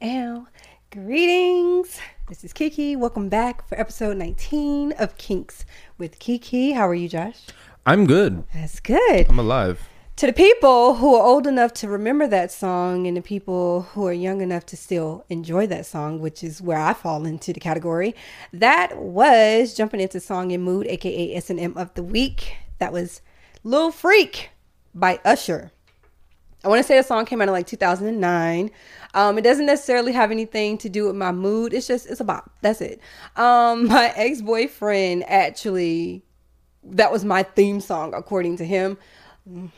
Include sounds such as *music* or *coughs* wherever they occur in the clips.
Ow. Greetings. This is Kiki. Welcome back for episode 19 of Kinks with Kiki. How are you, Josh? I'm good. That's good. I'm alive. To the people who are old enough to remember that song and the people who are young enough to still enjoy that song, which is where I fall into the category, that was Jumping Into Song and Mood, aka S&M of the Week. That was Lil Freak by Usher. I want to say the song came out in like 2009. Um, it doesn't necessarily have anything to do with my mood. It's just it's a bop. That's it. Um, *laughs* my ex boyfriend actually, that was my theme song according to him.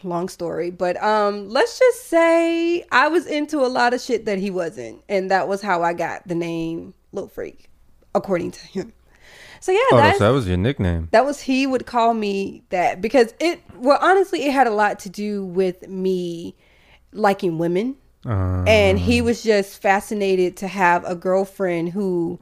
Long story, but um, let's just say I was into a lot of shit that he wasn't, and that was how I got the name Lil Freak, according to him. So yeah, Oh, so that was your nickname. that was he would call me that because it well honestly it had a lot to do with me liking women Uh, and he was just fascinated to have a girlfriend who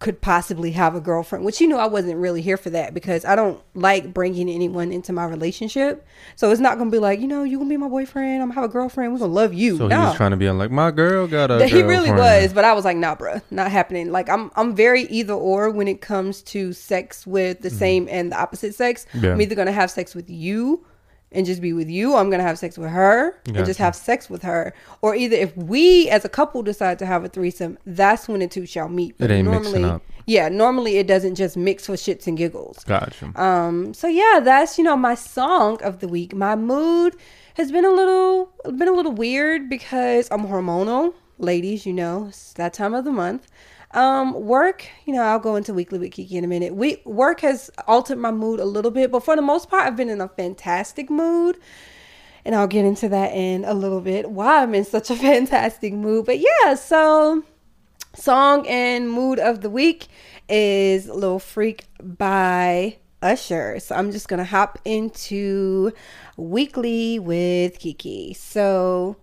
could possibly have a girlfriend which you know I wasn't really here for that because I don't like bringing anyone into my relationship so it's not gonna be like you know you gonna be my boyfriend I'm gonna have a girlfriend we're gonna love you so he no was trying to be like my girl got a. *laughs* he really was, but I was like, nah, bruh, not happening. Like I'm I'm very either or when it comes to sex with the same and the opposite sex. Mm-hmm. Yeah. I'm either gonna have sex with you and just be with you, or I'm gonna have sex with her and just have sex with her. Or either if we as a couple decide to have a threesome, that's when the two shall meet. It ain't mixing up. Yeah, normally it doesn't just mix for shits and giggles. Gotcha. Um, so yeah, that's you know my song of the week. My mood has been a little been a little weird because I'm hormonal, ladies. You know, it's that time of the month. Um, work, you know, I'll go into weekly with Kiki in a minute. We work has altered my mood a little bit, but for the most part, I've been in a fantastic mood. And I'll get into that in a little bit. Why I'm in such a *laughs* fantastic mood. But yeah, so song and mood of the week is Little Freak by Usher. So I'm just going to hop into weekly with Kiki. So,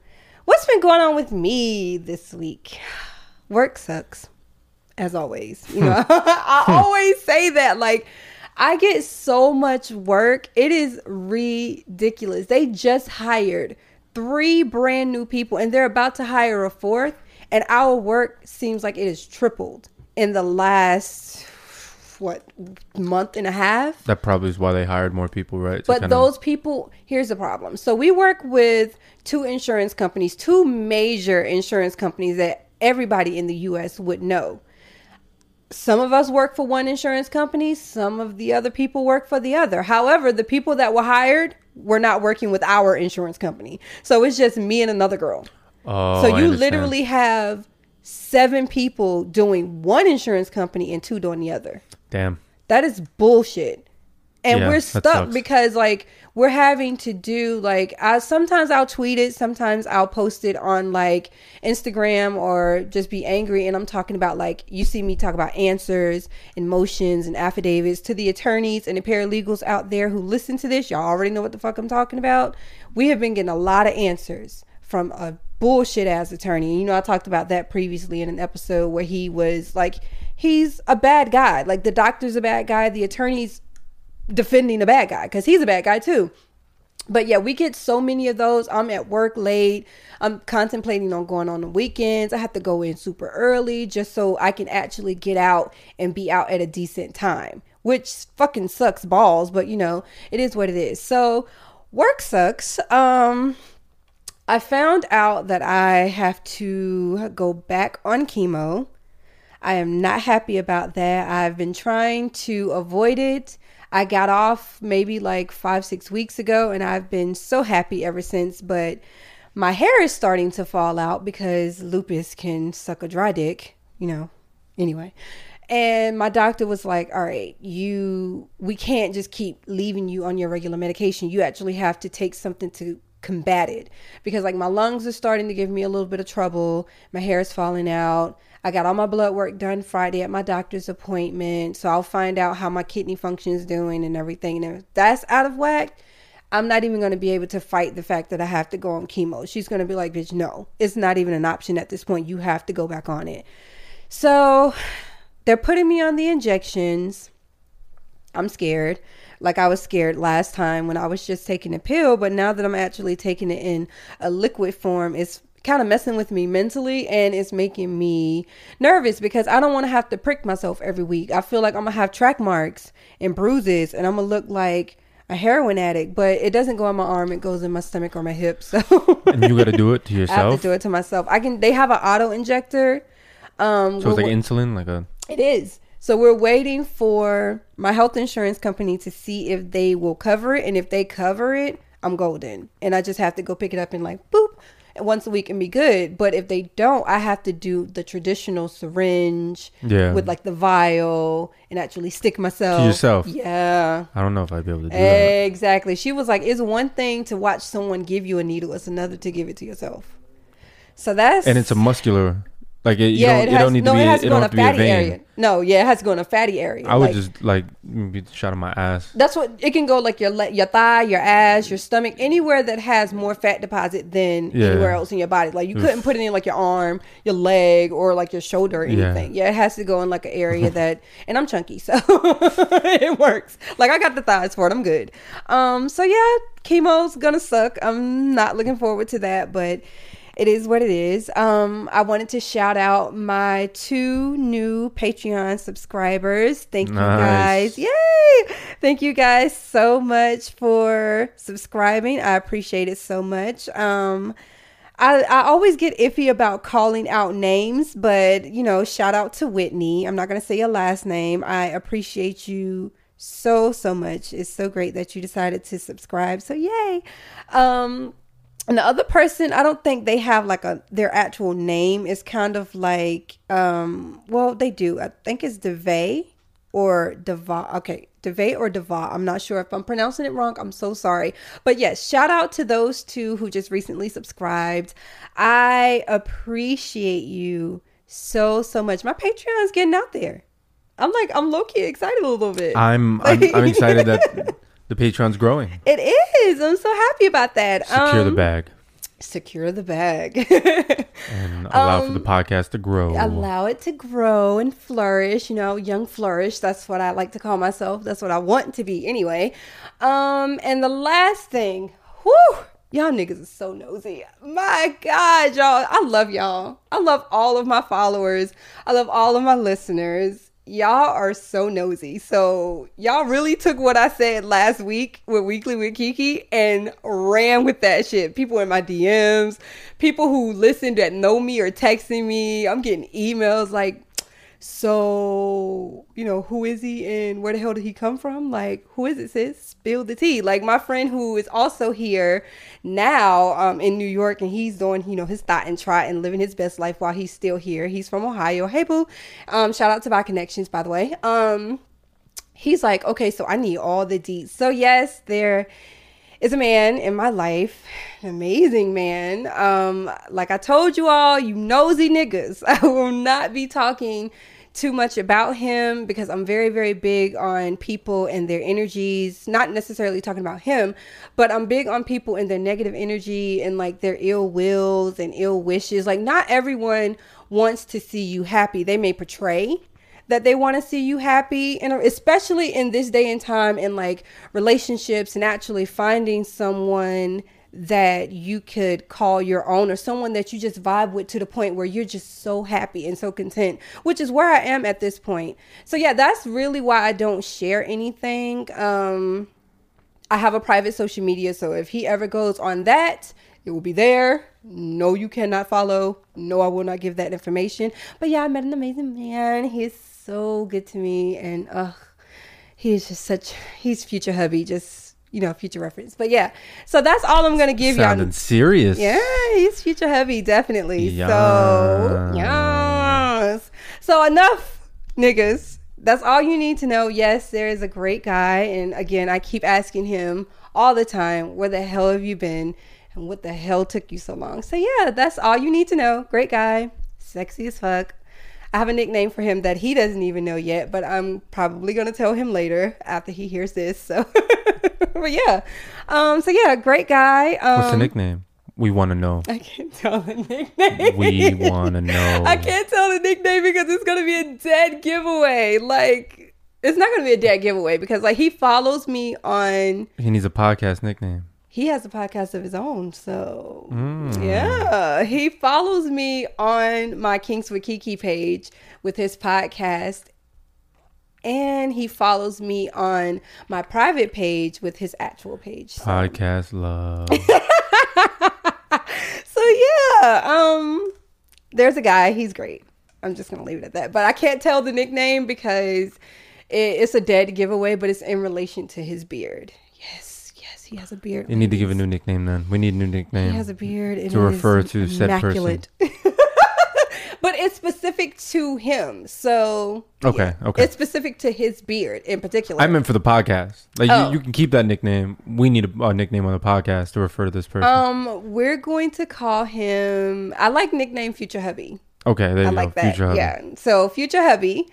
what's been going on with me this week? *sighs* Work sucks, as always. You hmm. know, *laughs* I hmm. always say that. Like, I get so much work. It is ridiculous. They just hired three brand new people and they're about to hire a fourth. And our work seems like it has tripled in the last, what, month and a half? that probably is why they hired more people, right? But kinda- those people, here's the problem. So we work with two insurance companies, two major insurance companies that everybody in the US would know. Some of us work for one insurance company, some of the other people work for the other. However, the people that were hired were not working with our insurance company. So it's just me and another girl. Oh, so you literally have seven people doing one insurance company and two doing the other. Damn. That is bullshit. And Yeah, we're stuck because like we're having to do like I sometimes I'll tweet it, sometimes I'll post it on like Instagram or just be angry and I'm talking about like you see me talk about answers and motions and affidavits to the attorneys and the paralegals out there who listen to this. Y'all already know what the fuck I'm talking about. We have been getting a lot of answers from a bullshit ass attorney. You know, I talked about that previously in an episode where he was like, he's a bad guy. Like the doctor's a bad guy, the attorney's defending the bad guy because he's a bad guy too. But yeah, we get so many of those. I'm at work late. I'm contemplating on going on the weekends. I have to go in super early just so I can actually get out and be out at a decent time, which fucking sucks balls, but you know, it is what it is. So, work sucks. Um I found out that I have to go back on chemo. I am not happy about that. I've been trying to avoid it. I got off maybe like five, six weeks ago, and I've been so happy ever since. But my hair is starting to fall out because lupus can suck a dry dick, you know. Anyway. And my doctor was like, all right, you, we can't just keep leaving you on your regular medication. You actually have to take something to combat it because like my lungs are starting to give me a little bit of trouble. My hair is falling out. I got all my blood work done Friday at my doctor's appointment. So I'll find out how my kidney function is doing and everything. And if that's out of whack, I'm not even going to be able to fight the fact that I have to go on chemo. She's going to be like, bitch, no, it's not even an option at this point. You have to go back on it. So they're putting me on the injections. I'm scared. Like I was scared last time when I was just taking a pill, but now that I'm actually taking it in a liquid form, it's kind of messing with me mentally and it's making me nervous because I don't want to have to prick myself every week. I feel like I'm gonna have track marks and bruises and I'm gonna look like a heroin addict, but it doesn't go in my arm, it goes in my stomach or my hip. *laughs* So and you got to do it to *laughs* I have yourself. to do it to myself. I can they have an auto injector. Um So it's like insulin, like a. it is. So we're waiting for my health insurance company to see if they will cover it. And if they cover it, I'm golden. And I just have to go pick it up and like boop once a week and be good. But if they don't, I have to do the traditional syringe Yeah. with like the vial and actually stick myself. To yourself? Yeah. I don't know if I'd be able to do that. Exactly. She was like, it's one thing to watch someone give you a needle, it's another to give it to yourself. So that's And it's a muscular, like it, you yeah, don't, it it, has don't need no, to be. it has to go in a fatty area. No, yeah, it has to go in a fatty area. I would Like, just like be shot in my ass. That's what it can go like your le- your thigh, your ass, your stomach, anywhere that has more fat deposit than Yeah. anywhere else in your body. Like you couldn't put it in like your arm, your leg, or like your shoulder or Yeah. anything. Yeah, it has to go in like an area *laughs* that. And I'm chunky, so *laughs* it works. Like I got the thighs for it. I'm good. Um. So yeah, chemo's gonna suck. I'm not looking forward to that, but it is what it is. Um, I wanted to shout out my two new Patreon subscribers. Thank you guys. Yay! Thank you guys so much for subscribing. I appreciate it so much. Um, I, I always get iffy about calling out names, but you know, shout out to Whitney. I'm not gonna say your last name. I appreciate you so so much. It's so great that you decided to subscribe. So yay. Um and the other person, I don't think they have like a their actual name. is kind of like um well they do. I think it's DeVay or Deva. Okay, DeVay or Deva. I'm not sure if I'm pronouncing it wrong. I'm so sorry. But yes, shout out to those two who just recently subscribed. I appreciate you so so much. My Patreon's getting out there. I'm like I'm low key excited a little bit. I'm I'm, I'm excited that *laughs* the Patreon's growing. it is. I'm so happy about that. Secure the Um, bag Secure the bag. *laughs* and allow for the um, podcast to grow. allow it to grow and flourish you know young flourish that's what i like to call myself that's what i want to be anyway um and the last thing whew y'all niggas is so nosy my god y'all i love y'all i love all of my followers i love all of my listeners y'all are so nosy. So y'all really took what i said last week with weekly with kiki and ran with that shit. People in my dms people who listen that know me or texting me i'm getting emails like so you know who is he and where the hell did he come from? Like who is it sis? Spill the tea. Like my friend who is also here now um in new york and he's doing you know his thought and try and living his best life while he's still here. He's from ohio. Hey boo. Um shout out to my connections by the way. Um he's like okay so i need all the deets. So yes there is a man in my life, an amazing man. Um, like I told you all, you nosy niggas. *laughs* I will not be talking too much about him because I'm very, very big on people and their energies. Not necessarily talking about him, but I'm big on people and their negative energy and like their ill wills and ill wishes. Like, not everyone wants to see you happy. They may portray that they want to see you happy and especially in this day and time in like relationships and actually finding someone that you could call your own or someone that you just vibe with to the point where you're just so happy and so content which is where I am at this point. So yeah that's really why I don't share anything. Um I have a private social media so if he ever goes on that it will be there. No you cannot follow. No I will not give that information. But yeah I met an amazing man. He's so good to me and uh he's just such he's future hubby just you know future reference. But yeah so that's all i'm gonna give Sounding y'all serious. yeah he's future heavy, definitely. So yes. So enough niggas. That's all you need to know. Yes there is a great guy and again i keep asking him all the time where the hell have you been? And what the hell took you so long? So yeah that's all you need to know. Great guy. Sexy as fuck I have a nickname for him that he doesn't even know yet, but I'm probably gonna tell him later after he hears this. So, *laughs* but yeah, um, so yeah, great guy. Um, What's the nickname? We want to know. I can't tell the nickname. We want to know. *laughs* I can't tell the nickname because it's gonna be a dead giveaway. Like, it's not gonna be a dead giveaway because like he follows me on. He needs a podcast nickname. He has a podcast of his own. So Mm. yeah, he follows me on my Kinks with Kiki page with his podcast, and he follows me on my private page with his actual page. So, Podcast love. *laughs* so yeah, um, there's a guy. He's great. I'm just gonna leave it at that. But I can't tell the nickname because it, it's a dead giveaway. But it's in relation to his beard. He has a beard. you need to give a new nickname then. We need a new nickname. He has a beard to it is refer to said immaculate. *laughs* *laughs* but it's specific to him, so Okay, okay. it's specific to his beard in particular. I meant for the podcast. Like Oh. you, you can keep that nickname. We need a, a nickname on the podcast to refer to this person. um, we're going to call him. I like nickname Future Hubby. okay, there you I go. like that. Future hubby. Yeah. So Future Hubby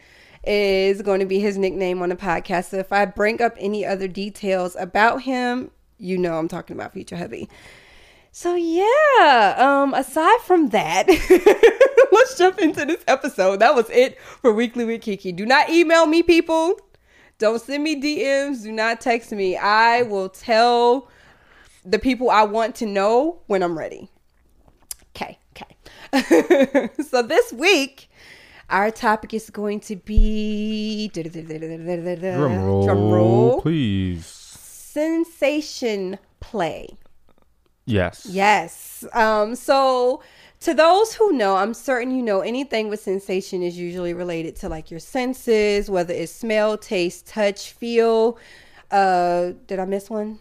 is going to be his nickname on the podcast. So if I bring up any other details about him, you know I'm talking about Future Hubby. So yeah, um aside from that, *laughs* let's jump into this episode. That was it for Weekly with Kiki. Do not email me people. Don't send me DMs, do not text me. I will tell the people I want to know when I'm ready. Okay, okay. *laughs* so this week, our topic is going to be Drum roll, Drum roll. please. Sensation play. Yes. Yes. Um, so to those who know, I'm certain you know anything with sensation is usually related to like your senses, whether it's smell, taste, touch, feel. Uh, did I miss one?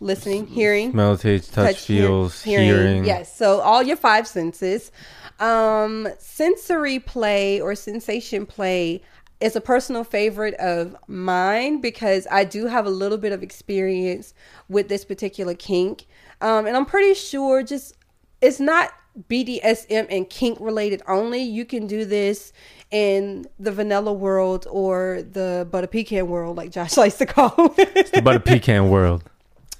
Listening, hearing Smell, taste, touch, hear- feels, hearing. Yes, so all your five senses. Um, sensory play or sensation play is a personal favorite of mine because I do have a little bit of experience with this particular kink. Um, and I'm pretty sure just it's not BDSM and kink related only. You can do this in the vanilla world or the butter pecan world, like Josh *laughs* likes to call it. About a pecan world.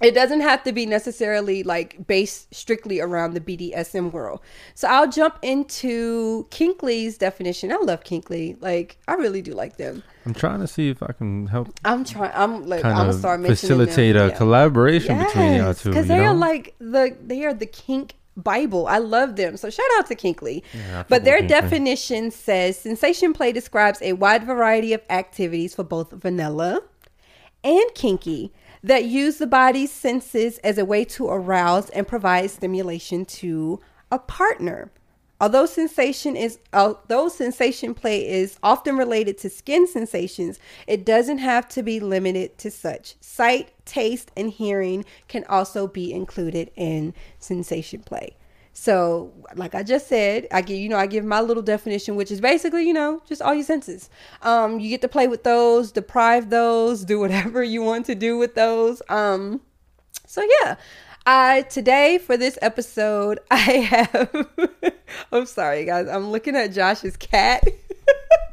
It doesn't have to be necessarily like based strictly around the BDSM world. So I'll jump into Kinkly's definition. I love Kinkly. Like I really do like them. I'm trying to see if I can help I'm trying. I'm like I'm gonna of start facilitate them. a Yeah. collaboration between y'all two. because they are like the they are the kink Bible. I love them. So shout out to Kinkly. Yeah, but their Kinkly. definition says sensation play describes a wide variety of activities for both vanilla and kinky that use the body's senses as a way to arouse and provide stimulation to a partner. Although sensation is although sensation play is often related to skin sensations, it doesn't have to be limited to such. Sight, taste, and hearing can also be included in sensation play. So, like I just said, I give you know I give my little definition, which is basically you know just all your senses. Um, you get to play with those, deprive those, do whatever you want to do with those. Um, so yeah, I today for this episode *laughs* I have. *laughs* I'm sorry guys, I'm looking at Josh's cat.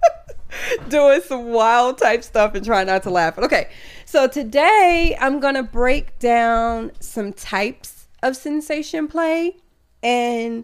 *laughs* doing some wild type stuff and trying not to laugh. But okay, so today I'm gonna break down some types of sensation play and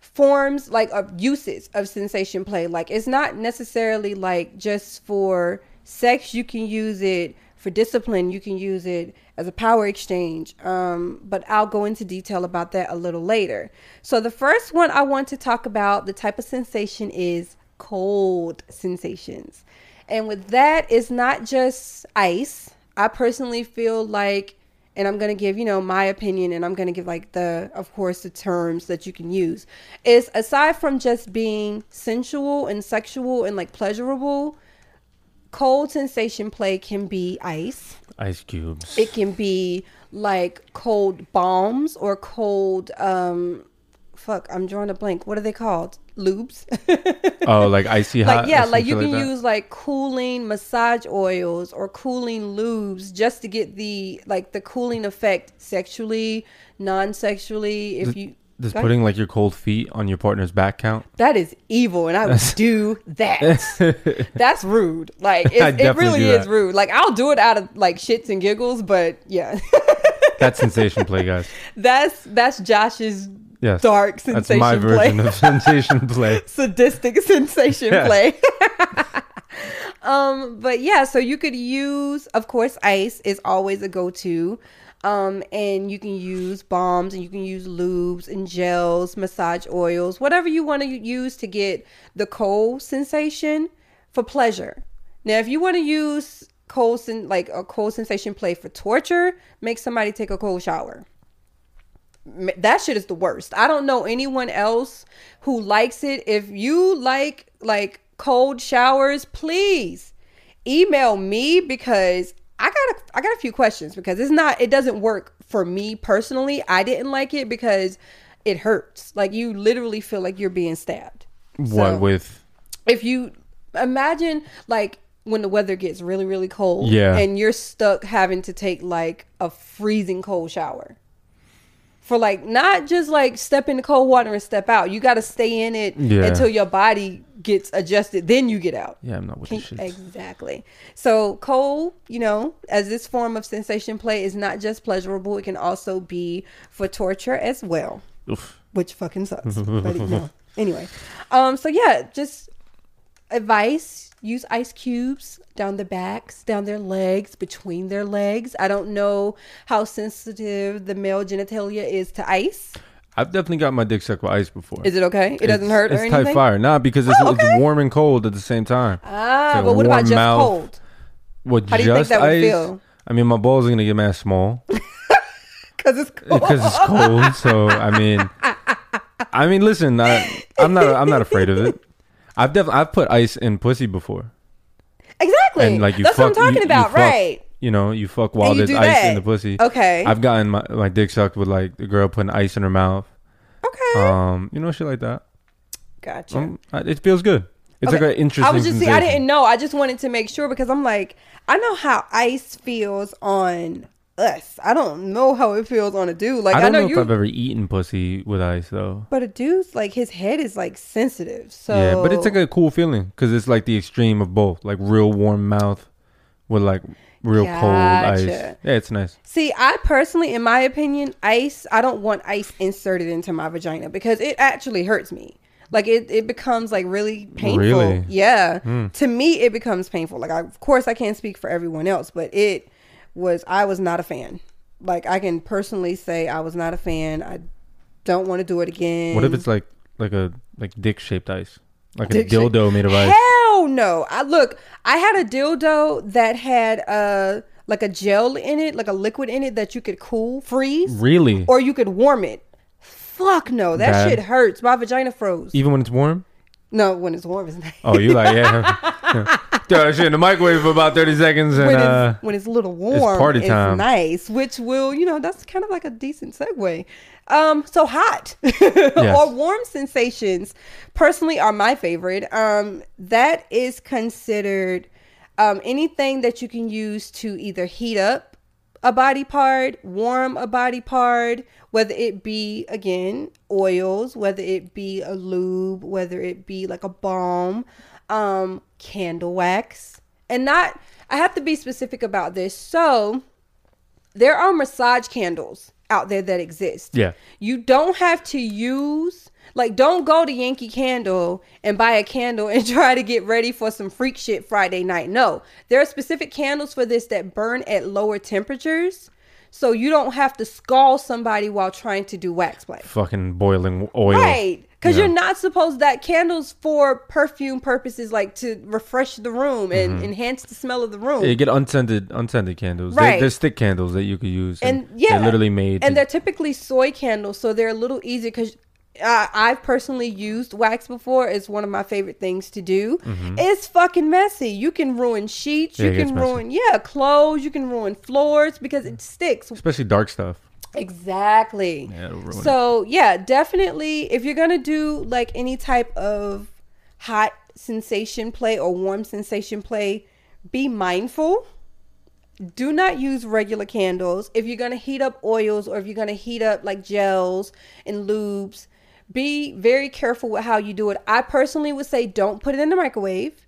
forms like of uses of sensation play. Like it's not necessarily like just for sex. You can use it for discipline. You can use it as a power exchange. Um, but I'll go into detail about that a little later. So the first one I want to talk about the type of sensation is cold sensations. And with that, it's not just ice. I personally feel like, and I'm going to give, you know, my opinion and I'm going to give like the, of course, the terms that you can use, is aside from just being sensual and sexual and like pleasurable, cold sensation play can be ice. Ice cubes. It can be like cold balms or cold, um, fuck, I'm drawing a blank. What are they called? Lubes. *laughs* oh, like icy hot. like yeah like you can that? use like cooling massage oils or cooling lubes just to get the like the cooling effect sexually non-sexually if you Does Go ahead. putting like your cold feet on your partner's back count? that is evil and i would *laughs* do that that's rude like *laughs* it really is rude like i'll do it out of like shits and giggles but yeah That's sensation play, guys. that's that's josh's Yes. dark That's sensation my play version of sensation play. *laughs* sadistic sensation Yeah. play. *laughs* um, but yeah, so you could use, of course, ice is always a go-to. Um, and you can use balms and you can use lubes and gels, massage oils, whatever you want to use to get the cold sensation for pleasure. Now, if you want to use cold sen- like a cold sensation play for torture, make somebody take a cold shower. That shit is the worst. I don't know anyone else who likes it. If you like like cold showers, please email me because I got a, I got a few questions because it's not it doesn't work for me personally. I didn't like it because it hurts. Like you literally feel like you're being stabbed. What So- with? if you imagine like when the weather gets really really cold Yeah. and you're stuck having to take like a freezing cold shower for like not just like step in the cold water and step out you got to stay in it Yeah. until your body gets adjusted then you get out Yeah, I'm not with Can- shit. exactly so cold you know as this form of sensation play is not just pleasurable it can also be for torture as well Oof. which fucking sucks. *laughs* but you know. Anyway, um, so yeah, just advice: use ice cubes down their backs, down their legs, between their legs. I don't know how sensitive the male genitalia is to ice. I've definitely got my dick sucked with ice before. Is it okay? It doesn't It's- hurt or It's anything. type fire, not because it's, Oh, okay. it's warm and cold at the same time. Ah, but what about just mouth. cold? What How do you think just that would ice? feel? I mean, my balls are gonna get mad small *laughs* Because it's cold. because it's cold. so I mean, *laughs* I mean, listen, I, I'm not I'm not afraid of it. I've definitely I've put ice in pussy before, exactly. and like you That's fuck, what I'm talking you- you about, fuck, right? You know, you fuck while you there's ice that. in the pussy. Okay. I've gotten my my dick sucked with like the girl putting ice in her mouth. okay. Um, you know, shit like that. gotcha. Um, it feels good. It's Okay. like an interesting. I was just see, I didn't know. I just wanted to make sure because I'm like, I know how ice feels on us. I don't know how it feels on a dude. Like I I, don't know, know, if I've ever eaten pussy with ice though. but a dude's like his head is like sensitive. So yeah, but it's like a cool feeling because it's like the extreme of both, like real warm mouth with like real cold ice. Yeah, it's nice. See, I personally, in my opinion, ice. I don't want ice inserted into my vagina because it actually hurts me. Like it, it becomes like really painful. Really? Yeah. Hmm. To me, it becomes painful. Like I, of course, I can't speak for everyone else, but it was. I was not a fan. Like I can personally say, I was not a fan. I don't want to do it again. What if it's like like a like dick shaped ice, like a Dick shape- dildo made of ice? Hell no! I look. I had a dildo that had a like a gel in it, like a liquid in it that you could cool, freeze, Really? or you could warm it. Fuck no, that Bad. shit hurts. My vagina froze. Even when it's warm? No, when it's warm, it's *laughs* nice. Oh, you like yeah? *laughs* Throw that shit in the microwave for about thirty seconds and when uh, it's when it's a little warm, it's party it's time. nice. Which will, you know, that's kind of like a decent segue. Um, so hot *laughs* or warm sensations, personally, are my favorite. Um, that is considered um anything that you can use to either heat up a body part, warm a body part, whether it be again oils, whether it be a lube, whether it be like a balm, um, candle wax, and not. I have to be specific about this. So there are massage candles out there that exist. Yeah. You don't have to use like don't go to Yankee Candle and buy a candle *laughs* and try to get ready for some freak shit Friday night. No. There are specific candles for this that burn at lower temperatures. So you don't have to scald somebody while trying to do wax play. fucking boiling oil. Right. Because Yeah. you're not supposed that candles for perfume purposes, like to refresh the room and Mm-hmm. enhance the smell of the room. Yeah, you get unscented unscented candles. Right. There's stick candles that you could use. and yeah, they're literally made. and to- they're typically soy candles, so they're a little easier because. Uh, I've personally used wax before. It's one of my favorite things to do. It's fucking messy. You can ruin sheets. Mm-hmm. Yeah, you can messy. ruin yeah clothes. You can ruin floors because it sticks. especially dark stuff. Exactly. Yeah, so yeah, definitely if you're gonna do like any type of hot sensation play or warm sensation play, be mindful. Do not use regular candles. If you're gonna heat up oils or if you're gonna heat up like gels and lubes, be very careful with how you do it. I personally would say don't put it in the microwave.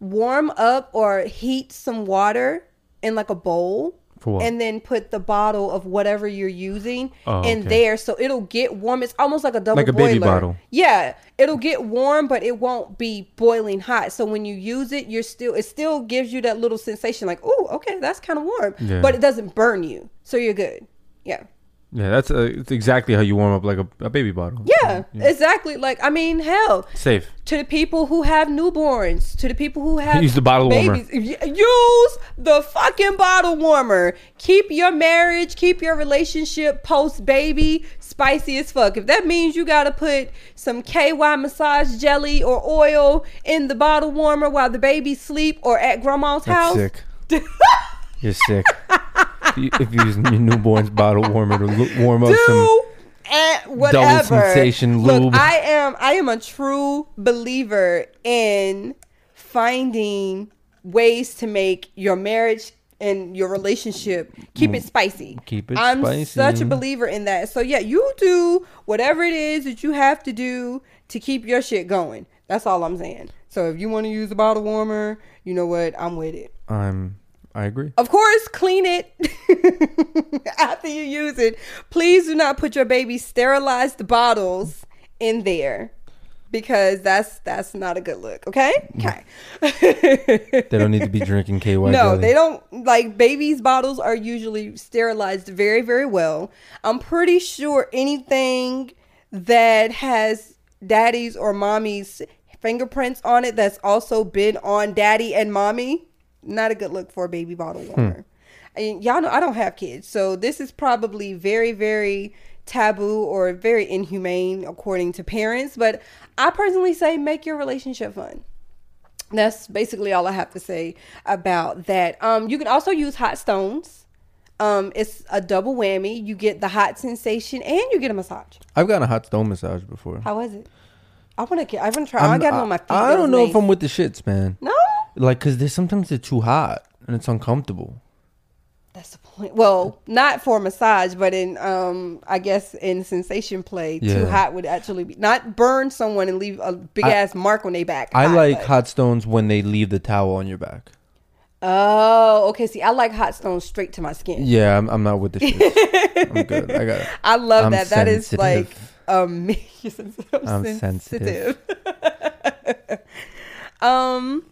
Warm up or heat some water in like a bowl For what? and then put the bottle of whatever you're using Oh, in okay. there so it'll get warm. It's almost like a double Like a baby boiler. bottle. Yeah, it'll get warm, but it won't be boiling hot. So when you use it, you're still it still gives you that little sensation like, oh, okay, that's kind of warm, Yeah. but it doesn't burn you, so you're good. Yeah. Yeah, that's uh, it's exactly how you warm up like a, a baby bottle. Yeah, exactly. Like I mean, hell, Safe. to the people who have newborns, to the people who have Use the bottle warmer. babies, y- use the fucking bottle warmer. Keep your marriage, keep your relationship post baby spicy as fuck. If that means you gotta put some KY massage jelly or oil in the bottle warmer while the baby sleep or at grandma's That's house, sick. *laughs* You're sick. If, you, if you're using your newborn's bottle warmer to lo- warm up some. do and whatever. sensation Look. I am I am a true believer in finding ways to make your marriage and your relationship keep it spicy. Mm. Keep it spicy. I'm spicy. such a believer in that. So yeah, you do whatever it is that you have to do to keep your shit going. That's all I'm saying. So if you want to use a bottle warmer, you know what? I'm with it. I'm. I agree. Of course, clean it *laughs* after you use it. Please do not put your baby's sterilized bottles in there because that's that's not a good look. Okay, mm. okay. They don't need to be *laughs* drinking KY no, jelly. they don't like babies' bottles are usually sterilized very very well. I'm pretty sure anything that has daddy's or mommy's fingerprints on it that's also been on daddy and mommy not a good look for a baby bottle warmer. And y'all know I don't have kids, so this is probably very very taboo or very inhumane according to parents, but I personally say make your relationship fun. That's basically all I have to say about that. Um, you can also use hot stones. Um, it's a double whammy. You get the hot sensation and you get a massage. I've gotten a hot stone massage before. How was it? I want to. Get. I want to try. I I'm- got it on my feet. I don't know nice. if I'm with the shits, man. No, Like, cause there's sometimes they're too hot and it's uncomfortable. that's the point. Well, not for massage, but in um, I guess in sensation play, too hot would actually be not burn someone and leave a big I- ass mark on their back. I Hot, like but- hot stones when they leave the towel on your back. Oh, okay. See, I like hot stones straight to my skin. Yeah, I'm, I'm not with the *laughs* shits. I'm good. I got. It. I love I'm that. That is like sensitive. um you're sensitive. I'm sensitive. *laughs* um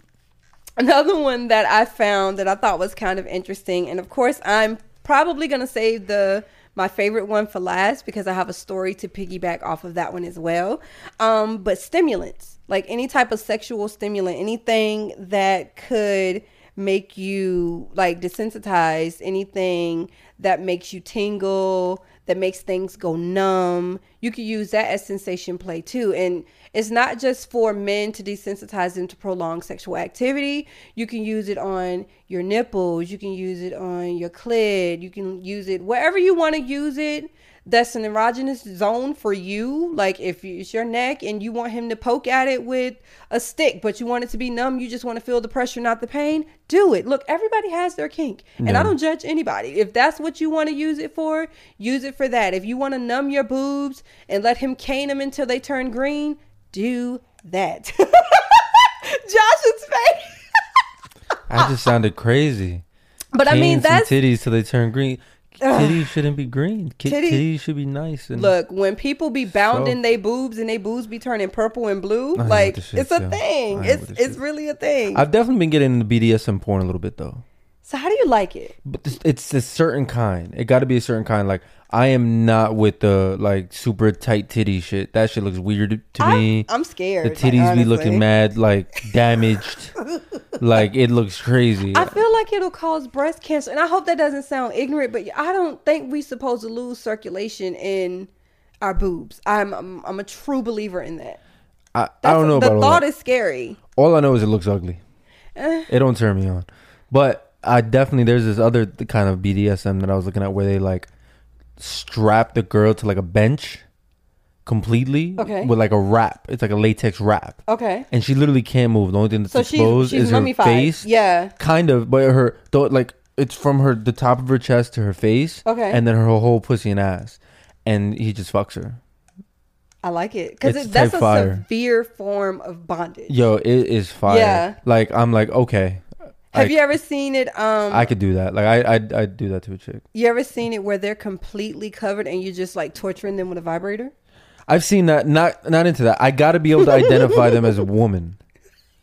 another one that I found that I thought was kind of interesting and of course I'm probably going to save the my favorite one for last because I have a story to piggyback off of that one as well. Um but stimulants, like any type of sexual stimulant, anything that could make you like desensitized, anything that makes you tingle, that makes things go numb. You could use that as sensation play too. And it's not just for men to desensitize them to prolonged sexual activity. You can use it on your nipples, you can use it on your clit, you can use it wherever you want to use it. That's an erogenous zone for you. Like if it's your neck and you want him to poke at it with a stick, but you want it to be numb, you just want to feel the pressure, not the pain, do it. Look, everybody has their kink. And I don't judge anybody. If that's what you want to use it for, use it for that. If you want to numb your boobs and let him cane them until they turn green, do that. *laughs* Josh's face. I just sounded crazy. But I mean, that's titties till they turn green. Ugh. Titties shouldn't be green. Ki- Titty- titties should be nice and Look, when people be bounding So- they boobs and they boobs be turning purple and blue, like it's a thing. It's it's shit. really a thing. I've definitely been getting into BDSM porn a little bit though. So how do you like it? But it's a certain kind. It got to be a certain kind. Like I am not with the like super tight titty shit. That shit looks weird to I'm, me. I'm scared. the like, titties be looking mad, like damaged. *laughs* like it looks crazy. I feel like it'll cause breast cancer, and I hope that doesn't sound ignorant, but I don't think we supposed to lose circulation in our boobs. I'm I'm, I'm a true believer in that. I, I don't know the about all thought is scary. all I know is it looks ugly. Eh. It don't turn me on. But I definitely there's this other kind of BDSM that I was looking at where they like strap the girl to like a bench completely Okay. with like a wrap. It's like a latex wrap. Okay, And she literally can't move. The only thing that's so she's exposed she's is her mummified. face. Yeah. Kind of, but her though like it's from her the top of her chest to her face. Okay. And then her whole pussy and ass. And he just fucks her. I like it because It's that's a fire. severe form of bondage. Yo, it is fire. Yeah. Like I'm like, okay. Have I, you ever seen it? Um, I could do that. Like I, I'd, I'd do that to a chick. you ever seen it where they're completely covered and you're just like torturing them with a vibrator? I've seen that. Not, not into that. I got to be able to identify them as a woman.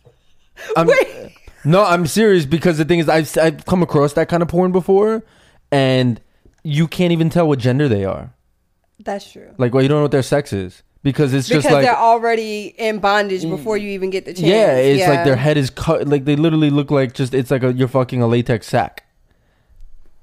*laughs* I'm, Wait. No, I'm serious because the thing is, I've, I've come across that kind of porn before, and you can't even tell what gender they are. That's true. Like, well, you don't know what their sex is because it's Because just like they're already in bondage before you even get the chance. Yeah, it's like their head is cut. Like they literally look like just it's like a you're fucking a latex sack.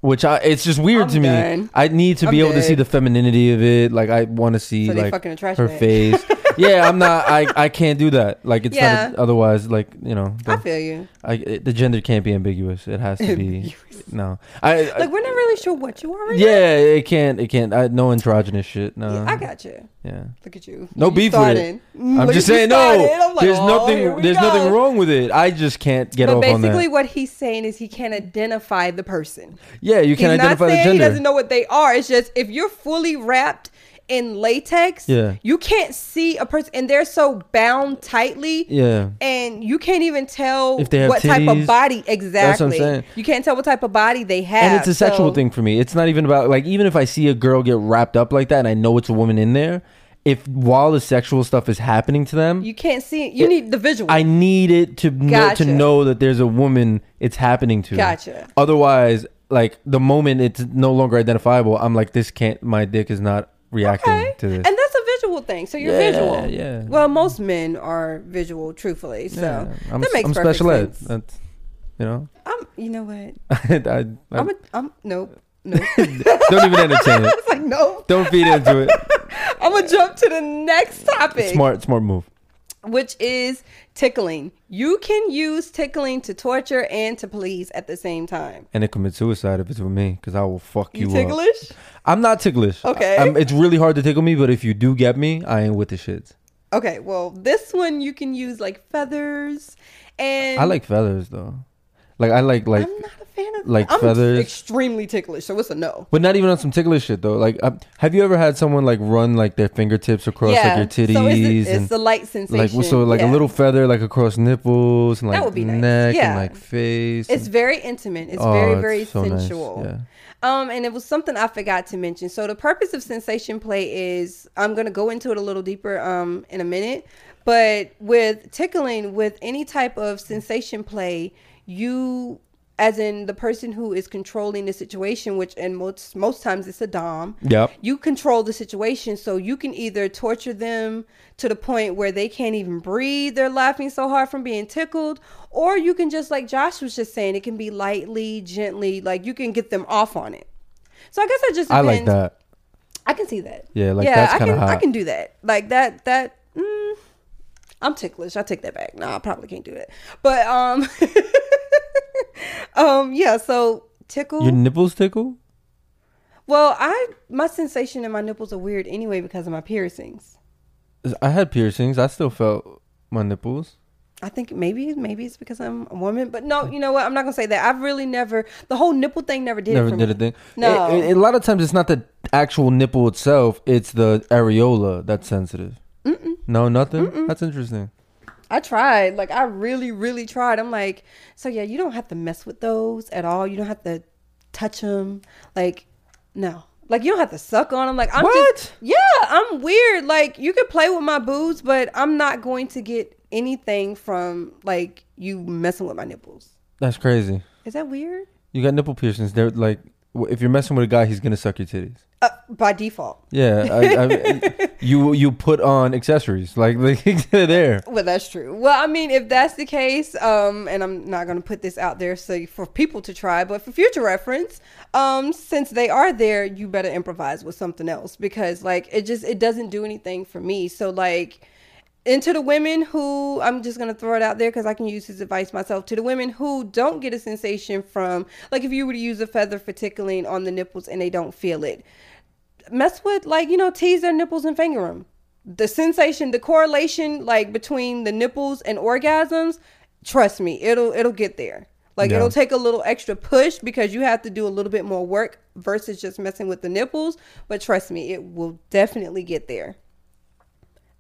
Which I it's just weird I'm to me. I need to I'm be able to see the femininity of it. Like I want to see So like fucking her face. *laughs* yeah, I'm not. I I can't do that. Like it's Yeah. not. Otherwise, like you know, I the, feel you. I, it- the gender can't be ambiguous. It has to be. no, I. I Like we're not really sure what you are. Right yeah, it can't. It can't. I, no androgynous shit. No. Yeah, I got you. Yeah. Look at you. No You beef with it. Mm, I'm look just at you saying no. like, there's oh, nothing. There's go. nothing wrong with it. I just can't get But off on basically, what he's saying is he can't identify the person. Yeah, you can't he's identify not the gender. he doesn't know what they are. It's just if you're fully wrapped in latex, Yeah. you can't see a person, and they're so bound tightly. yeah. And you can't even tell If they what type of body exactly. You can't tell what type of body they have. And it's a sexual so- thing for me. It's not even about like even if I see a girl get wrapped up like that and I know it's a woman in there, if while the sexual stuff is happening to them, You can't see it. You It- need the visual. I need it to know, to know that there's a woman it's happening to. Gotcha. Otherwise, like the moment it's no longer identifiable, I'm like this can't my dick is not reacting okay. to this. And that's a visual thing. So you're Yeah, visual. yeah. Well, most men are visual, truthfully. So Yeah, I'm, that makes I'm perfect special ed. sense. That's you know. I'm. You know what? *laughs* I, I, I'm. A, I'm. Nope. Nope. *laughs* don't even entertain it. *laughs* it's like no. Don't feed into it. I'm gonna jump to the next topic, Smart, smart move. which is tickling. You can use tickling to torture and to please at the same time. And it commit suicide if it's with me, because I will fuck you, You up. ticklish? I'm not ticklish. Okay. I'm, it's really hard to tickle me, but if you do get me, I ain't with the shits. Okay. Well, this one you can use like feathers, and I like feathers though. Like I like like, I'm not a fan of like I'm feathers. Extremely ticklish, so it's a no. but not even on some ticklish shit though. Like, uh, have you ever had someone like run like their fingertips across like your titties so it's, a, and it's the light like sensation. so like yeah. a little feather like across nipples and like nice. neck Yeah. and like face. It's and- very intimate. It's Oh, very it's very so nice. sensual. Yeah. Um, and it was something I forgot to mention. So the purpose of sensation play is I'm gonna go into it a little deeper um in a minute. But with tickling, with any type of sensation play, you as in the person who is controlling the situation, which and most most times it's a dom. Yep. You control the situation, so you can either torture them to the point where they can't even breathe, they're laughing so hard from being tickled, or you can just like Josh was just saying, it can be lightly, gently, like you can get them off on it. So I guess it just I like that. I can see that. Yeah, like yeah, that's I kind can. of hot. I can do that. Like that. That. Mm, I'm ticklish. I take that back. No, I probably can't do that. But um, *laughs* um, yeah. So tickle. Your nipples tickle? well, I my sensation in my nipples are weird anyway because of my piercings. I had piercings. I still felt my nipples. I think maybe maybe it's because I'm a woman, but no, you know what? I'm not gonna say that. I've really never the whole nipple thing never did. Never did me. a thing. No. It- it- a lot of times it's not the actual nipple itself; it's the areola that's sensitive. Mm-mm. No, nothing. Mm-mm. That's interesting. I tried. Like I really, really tried. I'm like, so yeah, you don't have to mess with those at all. You don't have to touch them. Like, no. Like you don't have to suck on them. Like I'm What? just yeah, I'm weird. Like you can play with my boobs, but I'm not going to get anything from like you messing with my nipples. That's crazy. Is that weird? You got nipple piercings. They're like, if you're messing with a guy, he's gonna suck your titties. Uh, by default. Yeah, I, I, *laughs* you you put on accessories like, *laughs* like they're there. Well, that's true. Well, I mean, if that's the case, um, and I'm not going to put this out there so for people to try, but for future reference, um, since they are there, you better improvise with something else because, like, it just it doesn't do anything for me. So, like, and to the women who I'm just gonna throw it out there because I can use his advice myself. To the women who don't get a sensation from, like, if you were to use a feather for tickling on the nipples and they don't feel it, mess with like you know tease their nipples and finger them the sensation the correlation like between the nipples and orgasms trust me it'll it'll get there like Yeah. it'll take a little extra push because you have to do a little bit more work versus just messing with the nipples but trust me it will definitely get there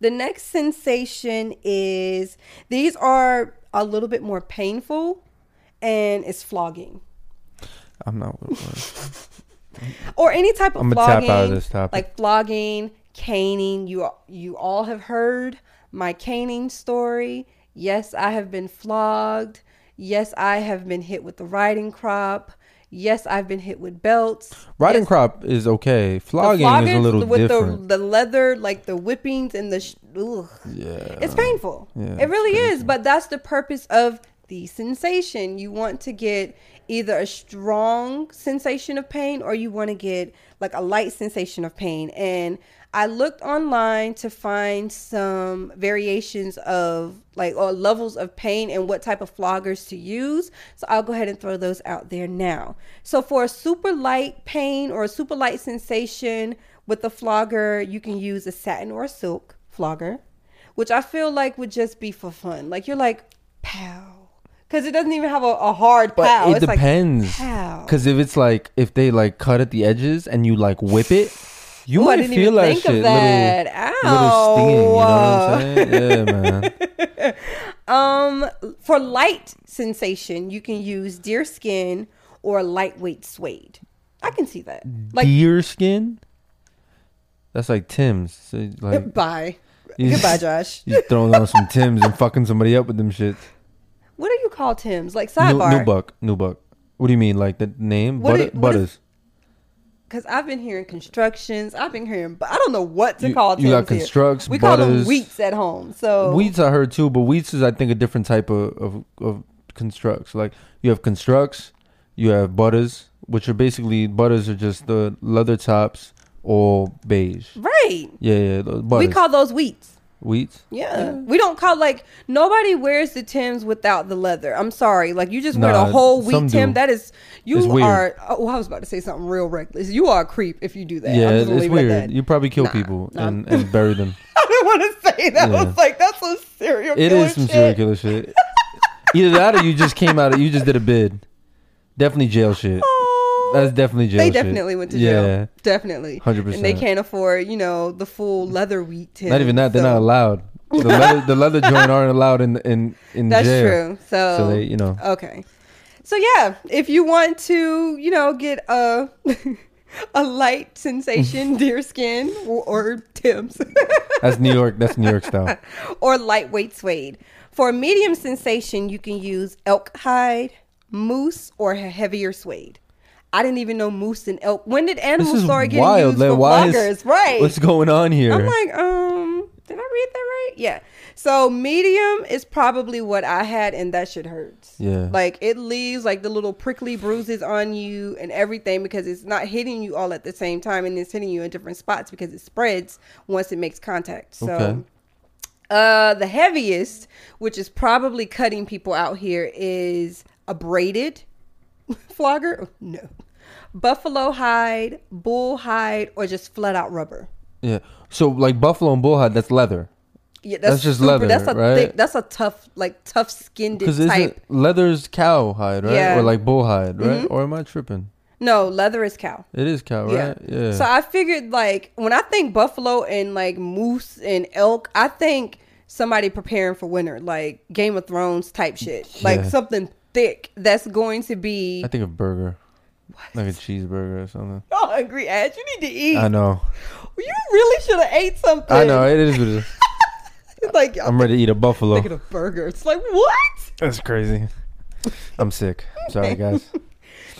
the next sensation is these are a little bit more painful and it's flogging I'm not. What it was. or any type of I'm gonna tap out of this topic. like flogging, caning. You you all have heard my caning story. Yes, I have been flogged. Yes, I have been hit with the riding crop. Yes, I've been hit with belts. Riding Yes, crop is okay. the Flogging is a little with different. the the leather, like the whippings and the. Sh- yeah. It's painful. yeah, it really it's is, but that's the purpose of the sensation. You want to get either a strong sensation of pain or you want to get like a light sensation of pain. And I looked online to find some variations of like or levels of pain and what type of floggers to use. So I'll go ahead and throw those out there now. So for a super light pain or a super light sensation with the flogger, you can use a satin or a silk flogger which I feel like would just be for fun. Like you're like pow, because it doesn't even have a, a hard But pow. it it's depends. Like. Because if it's like if they like cut at the edges and you like whip it, you Ooh, I might didn't feel even that think shit of that. little, little stinging. You know what I'm saying? Yeah, man. *laughs* Um, for light sensation, you can use deer skin or lightweight suede. I can see that. Like Deer skin. That's like Tim's. So, like bye, you goodbye, just- Josh. *laughs* You just throwing on some Tim's and fucking somebody up with them shit. What do you call Tim's? Like New, sidebar. new buck, nubuck. What do you mean, like the name? What Butter, is- what is- butters. Because I've been hearing constructions. I've been hearing, but I don't know what to You- call you got here. constructs, We call them butters. wheats at home. So Wheats I heard too, but wheats is I think a different type of, of, of constructs. Like you have constructs, you have butters, which are basically butters are just the leather tops, all beige. right. Yeah, yeah, butters. We call those wheats. Wheats. Yeah. We don't call like nobody wears the Tims without the leather. I'm sorry. Like you just wear the whole wheat Tim. do. That is you are oh I was about to say something real reckless. You are a creep if you do that. yeah, it's gonna leave it at weird. You probably kill Nah, people nah. and, and bury them. *laughs* I didn't want to say that. I was like, that's some serial It is some shit. serial killer shit. Either that or you just came out. Of, you just did a bid. Definitely jail shit. Oh, That's definitely jail. they shit. definitely went to jail. Yeah, Definitely. Hundred percent. And they can't afford, you know, the full leather wheat Tim. Not even that. They're not allowed. The *laughs* leather, the leather joint aren't allowed in in in That's jail. true. So, So they, you know, Okay. So yeah, if you want to, you know, get a *laughs* a light sensation *laughs* deer skin or, or Tim's that's New York. That's New York style. or lightweight suede. For a medium sensation, you can use elk hide, moose, or heavier suede. I didn't even know moose and elk. When did This animals is start getting wild. used for why is- floggers? Right. What's going on here? I'm like, um, did I read that right? Yeah. So medium is probably what I had, and that shit hurts. Yeah. Like it leaves like the little prickly bruises on you and everything because it's not hitting you all at the same time, and it's hitting you in different spots because it spreads once it makes contact. So. Okay. Uh, the heaviest, which is probably cutting people out here, is a braided *laughs* flogger. No, buffalo hide, bull hide, or just flat out rubber. yeah. So like buffalo and bull hide, that's leather. Yeah, That's just leather, That's a right? thick. That's a tough, like tough skinned Because type. leather's cow hide, right? Yeah. Or like bull hide, right? Mhm. Or am I tripping? No, leather is cow. It is cow, Yeah. right? Yeah. So I figured, like, when I think buffalo and like moose and elk, I think somebody preparing for winter, like Game of Thrones type shit, like Yeah. something thick that's going to be. I think of burger, like a cheeseburger or something. Oh, hungry ass! You need to eat. I know. You really should have ate something. I know. It is what it is. *laughs* like I'm ready to eat a buffalo. Thinking of burger. It's like what? That's crazy. I'm sick. Sorry, guys. *laughs*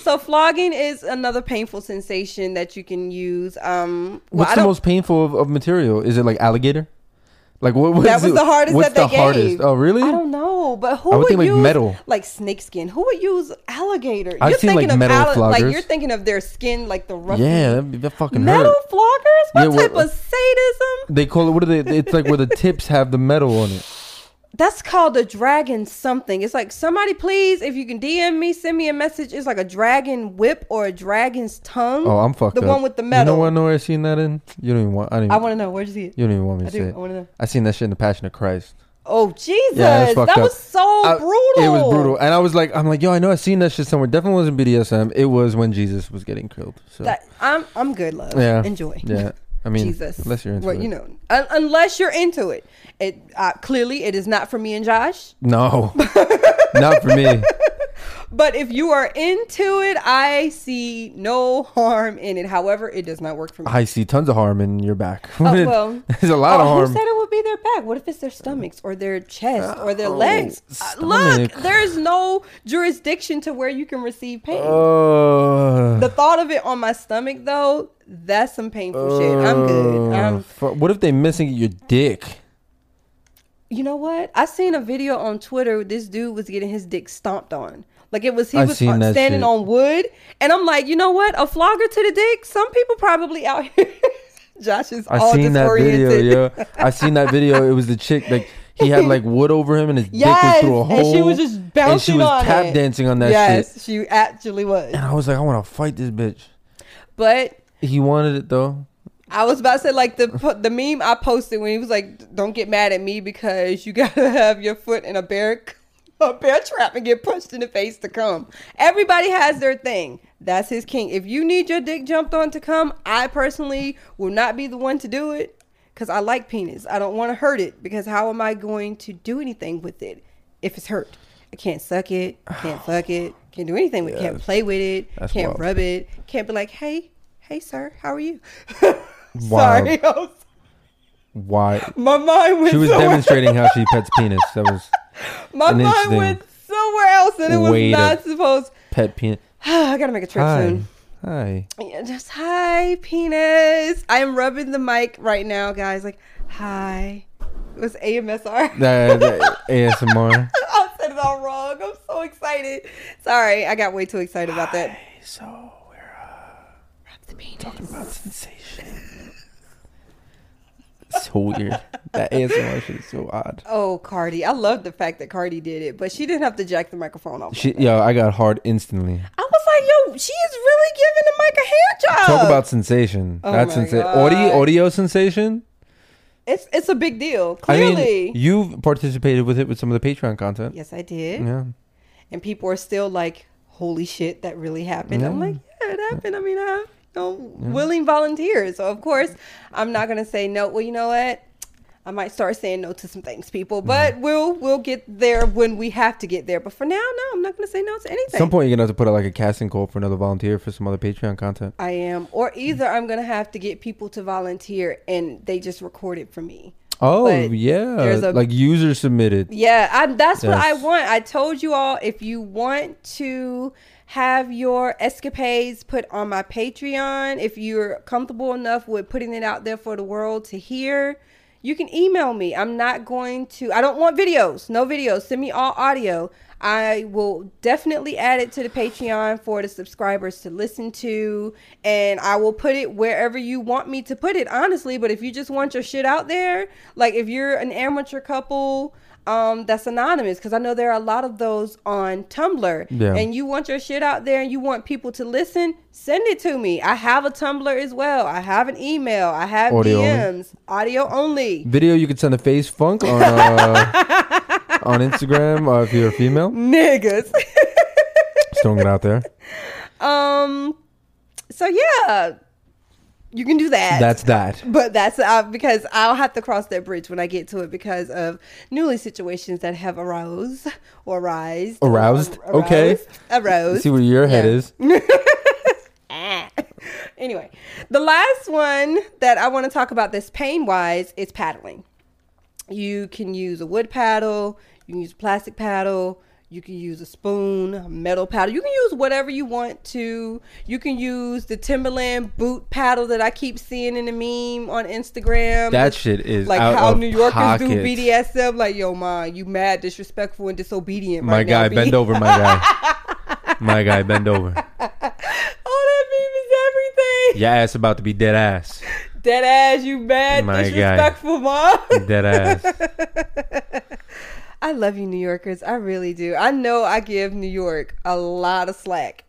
So flogging is another painful sensation that you can use. Um, well, What's the most painful of, of material? Is it like alligator? Like what? what That was it- the hardest What's that they the hardest? Oh, really? I don't know, but who I would would, think, like, use metal. like snake skin? Who would use alligator? I've seen, like, metal like floggers. you're thinking of their skin, like the rough. Yeah, that, that fucking metal hurt. floggers. What Yeah, type what- of sadism? They call it. What are they? It's like where the tips have the metal on it. That's called a dragon something. It's like somebody please, if you can DM me, send me a message. It's like a dragon whip or a dragon's tongue. Oh, I'm fucked The up. one with the metal. You know what? I know where I seen that in. You don't even want. I don't. Even, I want to know see it? you don't even want me I to do. say I want to know. I seen that shit in the Passion of Christ. Oh Jesus, Yeah, that up. was so I- brutal. It was brutal, and I was like, I'm like, yo, I know I seen that shit somewhere. Definitely wasn't BDSM. It was when Jesus was getting killed. So That I'm I'm good, love. Yeah. enjoy. yeah, *laughs* I mean, Jesus, unless you're into well, it. you know, un- unless you're into it. It uh, clearly it is not for me and Josh. No, *laughs* not for me. But if you are into it, I see no harm in it. However, it does not work for me. I see tons of harm in your back. Oh, *laughs* well. There's a lot oh, of who said it would be their back? What if it's their stomachs or their chest or their Oh, legs? Uh, look, there's no jurisdiction to where you can receive pain. Uh, the thought of it on my stomach, though, that's some painful shit. I'm good. uh, I'm, fu- what if they're missing your dick? you know what? I seen a video on Twitter. This dude was getting his dick stomped on. Like it was, he I was standing shit. on wood, and I'm like, you know what? A flogger to the dick. Some people probably out here. *laughs* Josh is I all seen that video, yo. *laughs* I seen that video. It was the chick like he had like wood over him and his dick was through a hole. and she was just bouncing and she was tap it. dancing on that yes, shit. she actually was. And I was like, I want to fight this bitch. But He wanted it though. I was about to say like the the meme I posted when he was like, "Don't get mad at me because you gotta *laughs* have your foot in a bear a bear trap and get punched in the face to come." Everybody has their thing. That's his king. If you need your dick jumped on to come, I personally will not be the one to do it because I like penis. I don't want to hurt it because how am I going to do anything with it if it's hurt? I can't suck it, can't *sighs* fuck it, can't do anything with it, can't play with it, can't wild. rub it, can't be like, hey, hey, sir, how are you? *laughs* Sorry, was- Why? *laughs* my mind went She was somewhere. demonstrating how she pets *laughs* penis. That was *gasps* My mind went somewhere else, and it was not supposed. pet *sighs* penis. I gotta make a trip Hi. soon. Hi. Yeah, just hi, penis. I am rubbing the mic right now, guys. Like, hi. It was AMSR. The, the *laughs* ASMR. I said it all wrong. I'm so excited. Sorry, I got way too excited about that. So we're uh, penis. talking about sensation. So weird. That ASMR shit is so odd. Oh, Cardi. I love the fact that Cardi did it, but she didn't have to jack the microphone off. She, yo, I got hard instantly. I was like, yo, she is really giving the mic a hand job. Talk about sensation. Oh That's sensation. Audio, audio sensation. it's it's a big deal. I Clearly. mean, you've participated with it with some of the Patreon content. yes, I did. Yeah. And people are still like, holy shit, that really happened. I'm like, yeah, it happened. I mean, I no willing volunteers. So, of course, I'm not going to say no. Well, you know what? I might start saying no to some things, people, but Mm-hmm. we'll we'll get there when we have to get there. But for now, no, I'm not going to say no to anything. At some point, you're gonna have to put out like a casting call for another volunteer for some other Patreon content. I am, or either I'm going to have to get people to volunteer and they just record it for me. Oh But yeah, there's a- like user submitted. Yeah, I, that's what I want. I told you all if you want to have your escapades put on my Patreon, if you're comfortable enough with putting it out there for the world to hear, you can email me. I'm not going to, I don't want videos, no videos. Send me all audio. I will definitely add it to the Patreon for the subscribers to listen to, and I will put it wherever you want me to put it, honestly. But if you just want your shit out there, like if you're an amateur couple, um, that's anonymous, because I know there are a lot of those on Tumblr, Yeah. and you want your shit out there and you want people to listen, send it to me. I have a Tumblr as well. I have an email. I have Audio only? DMs, audio only. Video you could send a face funk on uh, *laughs* on Instagram uh, if you're a female. Niggas. Just throwing it out there. *laughs* Um. So yeah, you can do that. That's that. But that's uh, because I'll have to cross that bridge when I get to it because of newly situations that have arose or arise. Aroused? Okay. Arose. See where your head Yeah. is. *laughs* anyway, the last one that I want to talk about this pain wise is paddling. You can use a wood paddle, you can use a plastic paddle, you can use a spoon, metal paddle. You can use whatever you want to. You can use the Timberland boot paddle that I keep seeing in the meme on Instagram. That shit is like how New Yorkers do. BDSM. Like, yo, ma, you mad, disrespectful, and disobedient. My right guy, now, bend over, my guy. *laughs* My guy, bend over. Oh, that meme is everything. Your ass about to be dead ass. Dead ass, you mad, My guy. disrespectful, ma. Dead ass. *laughs* I love you, New Yorkers. I really do. I know I give New York a lot of slack.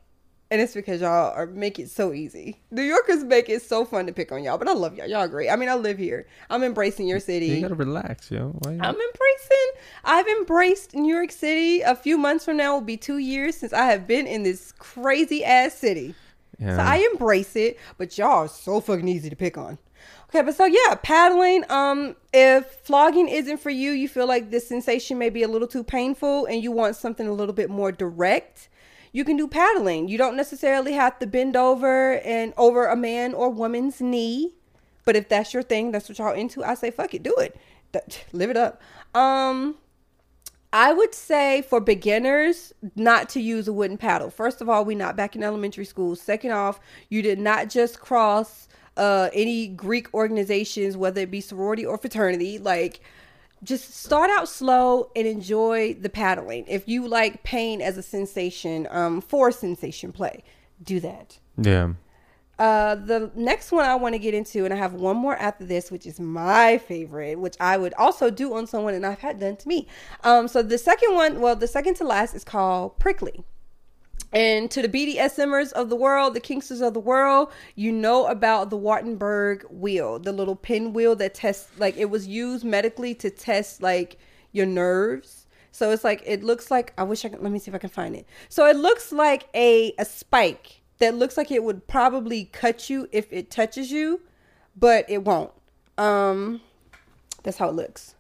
And it's because y'all are make it so easy. New Yorkers make it so fun to pick on y'all, but I love y'all. Y'all great. I mean, I live here. I'm embracing your city. You gotta relax, yo. Why I'm embracing. I've embraced New York City. A few months from now will be two years since I have been in this crazy ass city. Yeah. So I embrace it, but y'all are so fucking easy to pick on. Okay, but so yeah, paddling. Um, if flogging isn't for you, you feel like this sensation may be a little too painful, and you want something a little bit more direct. you can do paddling. You don't necessarily have to bend over and over a man or woman's knee. But if that's your thing, that's what y'all into, I say fuck it, do it. *tsk* Live it up. Um I would say for beginners not to use a wooden paddle. First of all, we're not back in elementary school. Second off, you did not just cross uh, any Greek organizations, whether it be sorority or fraternity. Like, just start out slow and enjoy the paddling. If you like pain as a sensation, um, for sensation play, do that. Yeah. Uh, the next one I want to get into, and I have one more after this, which is my favorite, which I would also do on someone, and I've had done to me. Um, so the second one, well, the second to last is called Prickly. And to the BDSMers of the world, the Kinksters of the world, you know about the Wartenberg wheel, the little pinwheel that tests, like, it was used medically to test, like, your nerves. So it's like, it looks like, I wish I could, let me see if I can find it. So it looks like a, a spike that looks like it would probably cut you if it touches you, but it won't. Um, that's how it looks.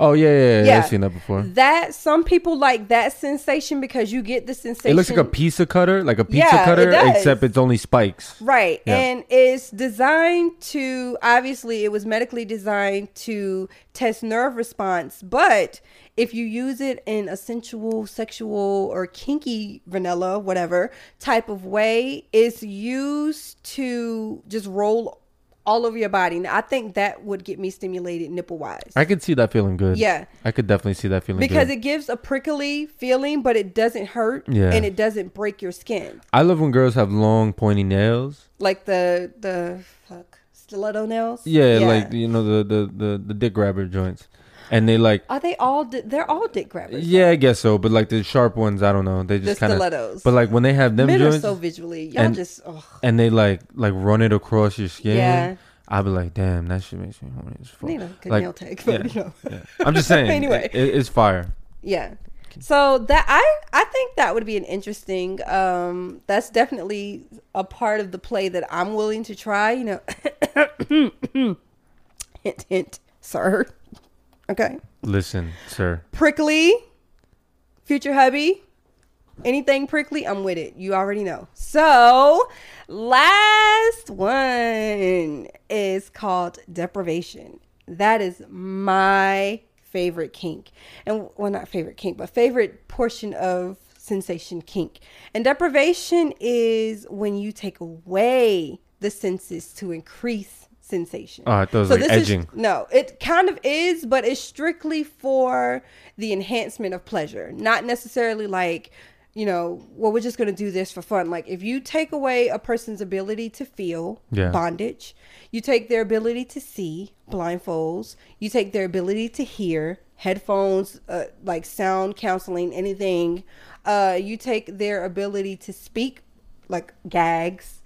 Oh yeah, yeah, yeah. Yeah. I've seen that before. That some people like that sensation because you get the sensation. It looks like a pizza cutter, like a pizza Yeah, it cutter, does. except it's only spikes. Right. Yeah. And it's designed to, obviously, it was medically designed to test nerve response. But if you use it in a sensual, sexual, or kinky, vanilla, whatever type of way, it's used to just roll all over your body. Now, I think that would get me stimulated nipple wise. I could see that feeling good. Yeah. I could definitely see that feeling Because good. it gives a prickly feeling, but it doesn't hurt Yeah. and it doesn't break your skin. I love when girls have long pointy nails. Like the, the, fuck, stiletto nails? Yeah, like you know the, the the the dick grabber joints, and they like. Are they all? Di- they're all dick grabbers. Yeah, I guess so. But like the sharp ones, I don't know. They the just kind of. stilettos. But like when they have them Men joints, are so visually. Y'all and- just. Oh, and they like like run it across your skin. Yeah. I'll be like, damn, that shit makes me horny as fuck. need a good Like, nail tech, but yeah. you know. Yeah. I'm just saying. *laughs* Anyway. it, it's fire. Yeah. So that I I think that would be an interesting. Um, that's definitely a part of the play that I'm willing to try. You know, *coughs* hint hint, sir. Okay. Listen, sir. prickly future hubby anything prickly i'm with it. You already know. So last one is called deprivation. That is my favorite kink. And well not favorite kink but favorite portion of sensation kink. And deprivation is when you take away the senses to increase sensation Oh, it was like this edging. Is, no, it kind of is, but it's strictly for the enhancement of pleasure, not necessarily like, you know, well, we're just going to do this for fun. Like, if you take away a person's ability to feel Yeah. bondage, you take their ability to see blindfolds, you take their ability to hear headphones, uh, like sound canceling, anything. Uh, you take their ability to speak, like gags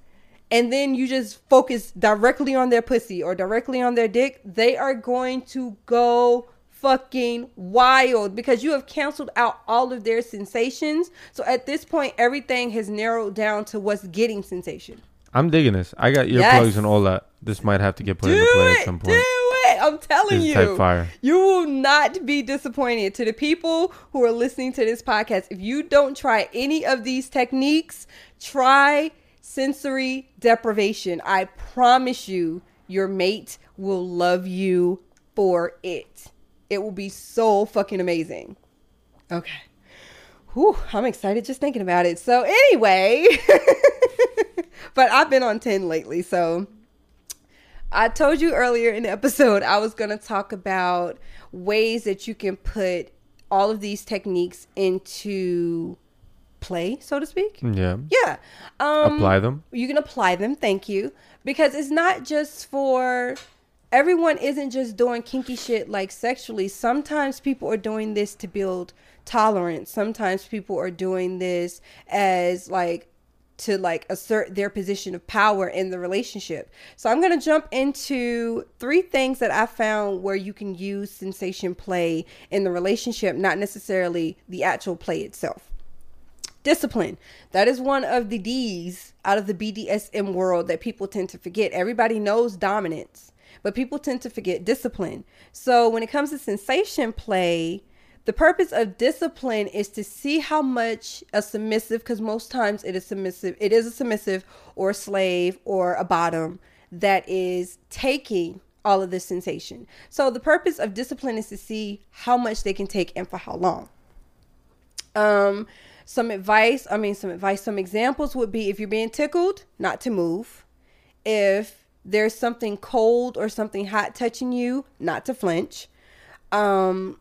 and then you just focus directly on their pussy or directly on their dick, they are going to go fucking wild because you have canceled out all of their sensations. So at this point, everything has narrowed down to what's getting sensation. I'm digging this. I got earplugs Yes. and all that. This might have to get put Do into play it, at some do point. it! I'm telling This you, type fire. you will not be disappointed. To the people who are listening to this podcast, if you don't try any of these techniques, try sensory deprivation. I promise you, your mate will love you for it. It will be so fucking amazing. Okay. Whew, I'm excited just thinking about it. So anyway, *laughs* but I've been on 10 lately, so I told you earlier in the episode I was going to talk about ways that you can put all of these techniques into play, so to speak. Yeah. Yeah. Um, Apply them. You can apply them, thank you. Because it's not just for everyone isn't just doing kinky shit like sexually. Sometimes people are doing this to build tolerance. Sometimes people are doing this as like to like assert their position of power in the relationship. So I'm going to jump into three things that I found where you can use sensation play in the relationship, not necessarily the actual play itself. Discipline. That is one of the D's out of the BDSM world that people tend to forget. Everybody knows dominance, but people tend to forget discipline. So when it comes to sensation play, The purpose of discipline is to see how much a submissive, because most times it is submissive, it is a submissive or a slave or a bottom that is taking all of this sensation. So the purpose of discipline is to see how much they can take and for how long. Um, some advice, I mean, some advice, some examples would be if you're being tickled, not to move. If there's something cold or something hot touching you, not to flinch. Um,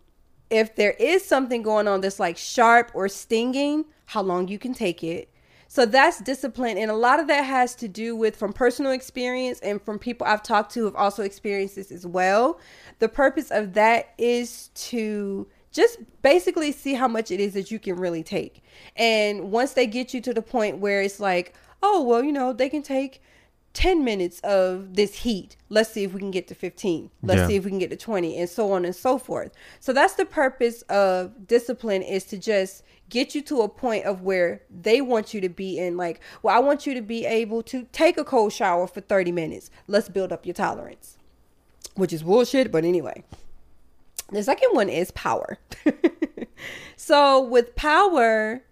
if there is something going on that's like sharp or stinging, how long you can take it. So that's discipline. And a lot of that has to do with from personal experience and from people I've talked to who have also experienced this as well. The purpose of that is to just basically see how much it is that you can really take. And once they get you to the point where it's like, oh, well, you know, they can take 10 minutes of this heat. Let's see if we can get to 15. Let's Yeah. see if we can get to 20 and so on and so forth. So that's the purpose of discipline is to just get you to a point of where they want you to be in like, well, I want you to be able to take a cold shower for 30 minutes. Let's build up your tolerance. Which is bullshit, but anyway. The second one is power. *laughs* so with power,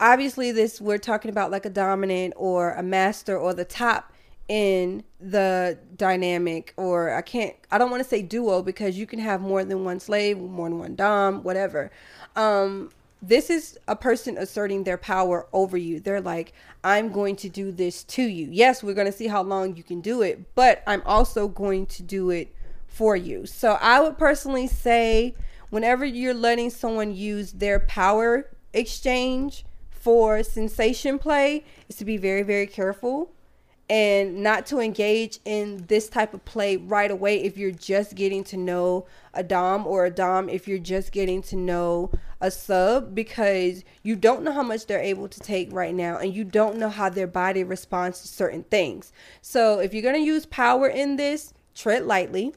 obviously this we're talking about like a dominant or a master or the top in the dynamic or I can't I don't want to say duo because you can have more than one slave, more than one dom, whatever. Um this is a person asserting their power over you. They're like, I'm going to do this to you. Yes, we're going to see how long you can do it, but I'm also going to do it for you. So I would personally say whenever you're letting someone use their power exchange for sensation play is to be very very careful and not to engage in this type of play right away if you're just getting to know a dom or a dom if you're just getting to know a sub because you don't know how much they're able to take right now and you don't know how their body responds to certain things so if you're going to use power in this tread lightly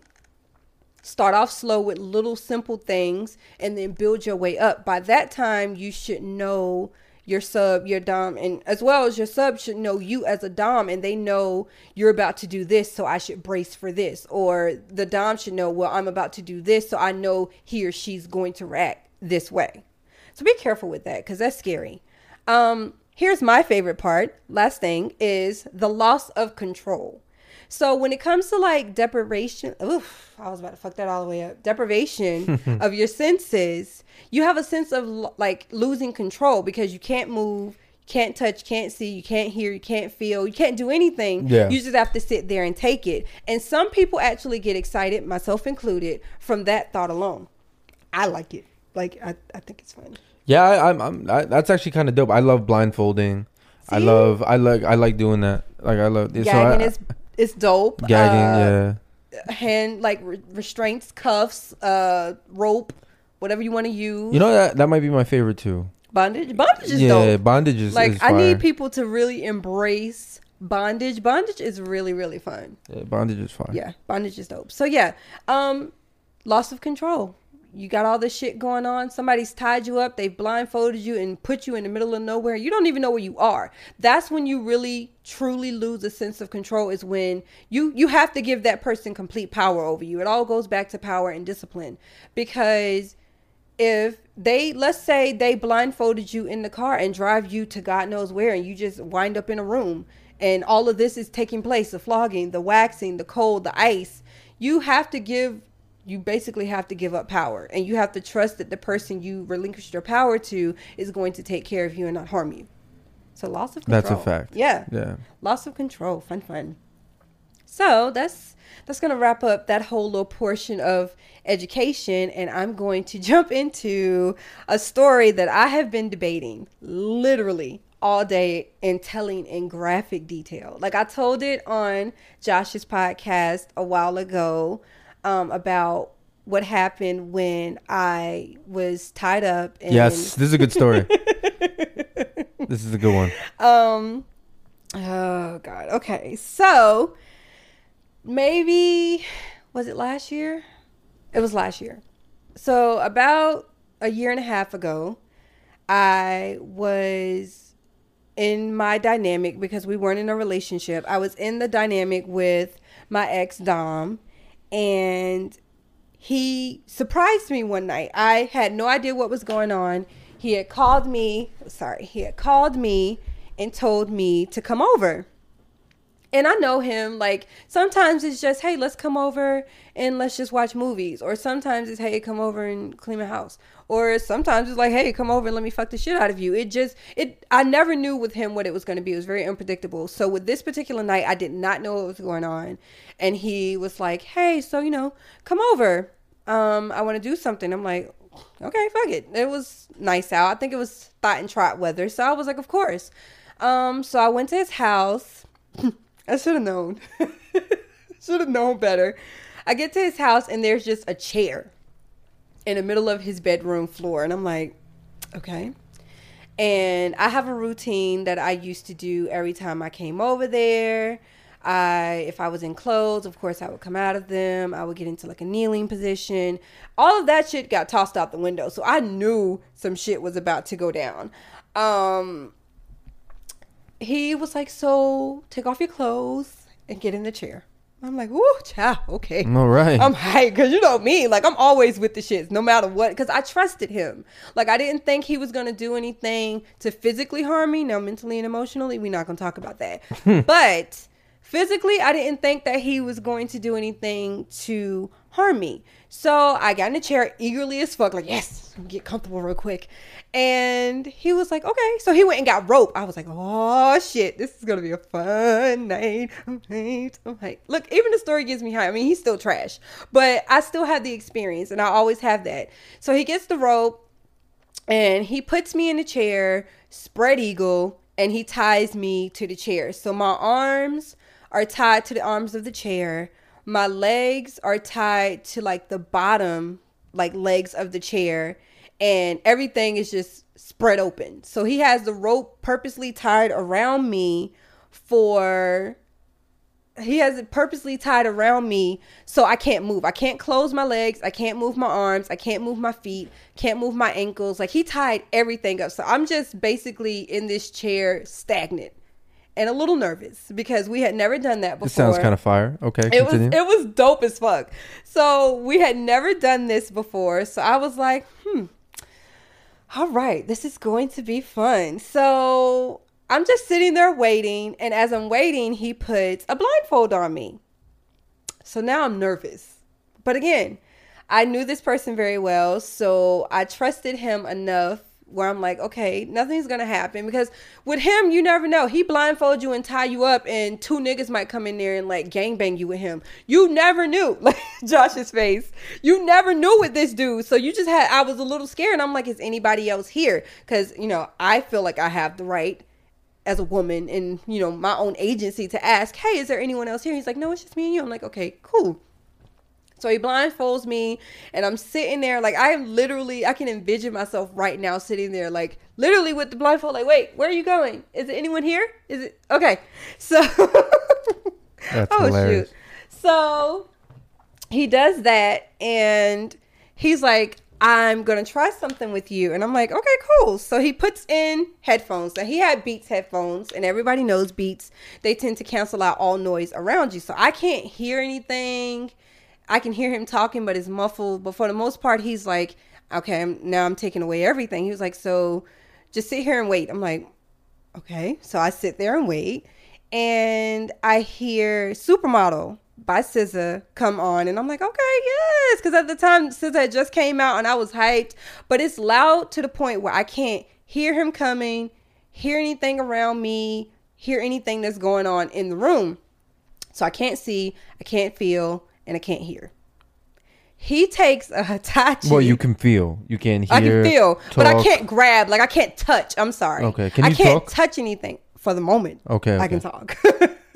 start off slow with little simple things and then build your way up. By that time you should know your sub your dom and as well as your sub should know you as a dom and they know you're about to do this so i should brace for this. Or the dom should know well i'm about to do this so i know he or she's going to react this way. So be careful with that because that's scary. Um here's my favorite part. Last thing is the loss of control so when it comes to like deprivation, oof, I was about to fuck that all the way up. Deprivation *laughs* of your senses, you have a sense of like losing control because you can't move, can't touch, can't see, you can't hear, you can't feel, you can't do anything. Yeah. You just have to sit there and take it. And some people actually get excited, myself included, from that thought alone. I like it. Like I, I think it's fun. Yeah, I, I'm. I'm I, that's actually kind of dope. I love blindfolding. I love. I like. I like doing that. Like I love. so Gagging I, is it's dope. gagging. Uh, yeah. hand like re- restraints, cuffs, uh, rope, whatever you want to use. You know that that might be my favorite too. bondage. Bondage is yeah, dope. bondage is Like is I need people to really embrace bondage. Bondage is really really fun. Yeah, bondage is fun. Yeah, bondage is dope. So yeah, um, loss of control. You got all this shit going on. Somebody's tied you up. They've blindfolded you and put you in the middle of nowhere. You don't even know where you are. That's when you really truly lose a sense of control. Is when you you have to give that person complete power over you. It all goes back to power and discipline because if they let's say they blindfolded you in the car and drive you to God knows where and you just wind up in a room and all of this is taking place the flogging the waxing the cold the ice you have to give you basically have to give up power. And you have to trust that the person you relinquished your power to is going to take care of you and not harm you. So loss of control That's a fact. yeah. Yeah. loss of control. Fun fun. So that's that's gonna wrap up that whole little portion of education and i'm going to *laughs* jump into a story that i have been debating literally all day and telling in graphic detail. Like i told it on josh's podcast a while ago um, about what happened when i was tied up and Yes, this is a good story. *laughs* this is a good one. um oh god okay so maybe was it last year it was last year so about a year and a half ago i was in my dynamic because we weren't in a relationship i was in the dynamic with my ex dom and he surprised me one night. I had no idea what was going on. He had called me, sorry, he had called me and told me to come over. And I know him, like, sometimes it's just, hey, let's come over and let's just watch movies. Or sometimes it's, hey, come over and clean my house. Or sometimes it's like, hey, come over and let me fuck the shit out of you. It just, it, I never knew with him what it was going to be. It was very unpredictable. So with this particular night, I did not know what was going on. And he was like, hey, so, you know, come over. Um, I want to do something. I'm like, okay, fuck it. It was nice out. I think it was thought and trot weather. So I was like, of course. Um, so I went to his house. *laughs* I should have known. *laughs* should have known better. I get to his house and there's just a chair in the middle of his bedroom floor. And I'm like, okay. And I have a routine that I used to do every time I came over there. I, if I was in clothes, of course, I would come out of them. I would get into like a kneeling position. All of that shit got tossed out the window. So I knew some shit was about to go down. Um, he was like, "So take off your clothes and get in the chair." I'm like, "Woo, child, okay." All right. I'm hyped because you know me, like I'm always with the shits, no matter what, because I trusted him. Like I didn't think he was gonna do anything to physically harm me. Now, mentally and emotionally, we're not gonna talk about that. *laughs* but physically, I didn't think that he was going to do anything to harm me. So I got in the chair eagerly as fuck, like, yes, get comfortable real quick. And he was like, okay. So he went and got rope. I was like, oh shit, this is gonna be a fun night. I'm hyped. Look, even the story gives me high. I mean, he's still trash, but I still have the experience, and I always have that. So he gets the rope, and he puts me in the chair, spread eagle, and he ties me to the chair. So my arms are tied to the arms of the chair. My legs are tied to like the bottom, like legs of the chair and everything is just spread open. So he has the rope purposely tied around me for he has it purposely tied around me so I can't move. I can't close my legs, I can't move my arms, I can't move my feet, can't move my ankles. Like he tied everything up. So I'm just basically in this chair stagnant and a little nervous because we had never done that before. It sounds kind of fire. Okay, it continue. was it was dope as fuck. So we had never done this before. So I was like, hmm, all right, this is going to be fun. So I'm just sitting there waiting. And as I'm waiting, he puts a blindfold on me. So now I'm nervous. But again, I knew this person very well. So I trusted him enough where I'm like, okay, nothing's gonna happen because with him, you never know. He blindfold you and tie you up, and two niggas might come in there and like gangbang you with him. You never knew, *laughs* like Josh's face. You never knew with this dude, so you just had. I was a little scared. And I'm like, is anybody else here? Because you know, I feel like I have the right as a woman and you know my own agency to ask, hey, is there anyone else here? He's like, no, it's just me and you. I'm like, okay, cool. So he blindfolds me, and I'm sitting there like I am literally. I can envision myself right now sitting there like literally with the blindfold. Like, wait, where are you going? Is it anyone here? Is it okay? So, *laughs* That's oh hilarious. shoot. So he does that, and he's like, I'm gonna try something with you. And I'm like, okay, cool. So he puts in headphones. Now he had Beats headphones, and everybody knows Beats. They tend to cancel out all noise around you. So I can't hear anything. I can hear him talking, but it's muffled. But for the most part, he's like, okay, I'm, now I'm taking away everything. He was like, so just sit here and wait. I'm like, okay. So I sit there and wait. And I hear Supermodel by SZA come on. And I'm like, okay, yes. Because at the time, SZA just came out and I was hyped. But it's loud to the point where I can't hear him coming, hear anything around me, hear anything that's going on in the room. So I can't see, I can't feel, and I can't hear. He takes a *laughs* Hitachi. Well, you can feel. You can hear. I can feel, talk. but I can't grab. Like I can't touch. I'm sorry. Okay. Can you I can't talk? touch anything for the moment. Okay. okay. I can talk.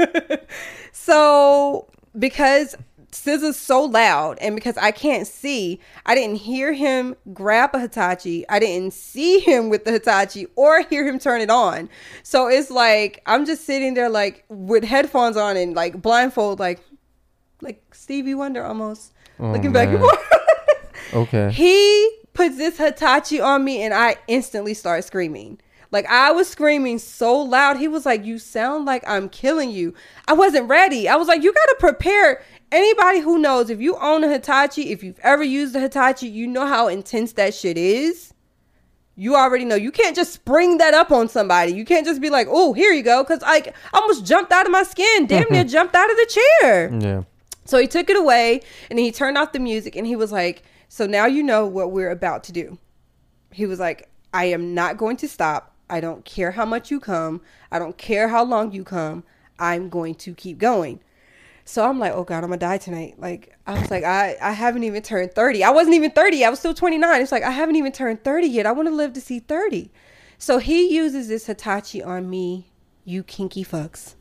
*laughs* so because SZA's so loud and because I can't see, I didn't hear him grab a Hitachi. I didn't see him with the Hitachi or hear him turn it on. So it's like I'm just sitting there like with headphones on and like blindfold like like Stevie Wonder almost. Oh, looking man. back and forth. okay. He puts this Hitachi on me and I instantly start screaming. Like I was screaming so loud. He was like, "You sound like I'm killing you." I wasn't ready. I was like, "You got to prepare." Anybody who knows if you own a Hitachi, if you've ever used a Hitachi, you know how intense that shit is. You already know. You can't just spring that up on somebody. You can't just be like, "Oh, here you go," because like I almost jumped out of my skin. Damn near *laughs* jumped out of the chair. Yeah. So he took it away and he turned off the music and he was like, So now you know what we're about to do. He was like, I am not going to stop. I don't care how much you come. I don't care how long you come. I'm going to keep going. So I'm like, oh God, I'm gonna die tonight. Like I was like, I, I haven't even turned 30. I wasn't even 30. I was still 29. It's like I haven't even turned 30 yet. I want to live to see 30. So he uses this Hitachi on me, you kinky fucks.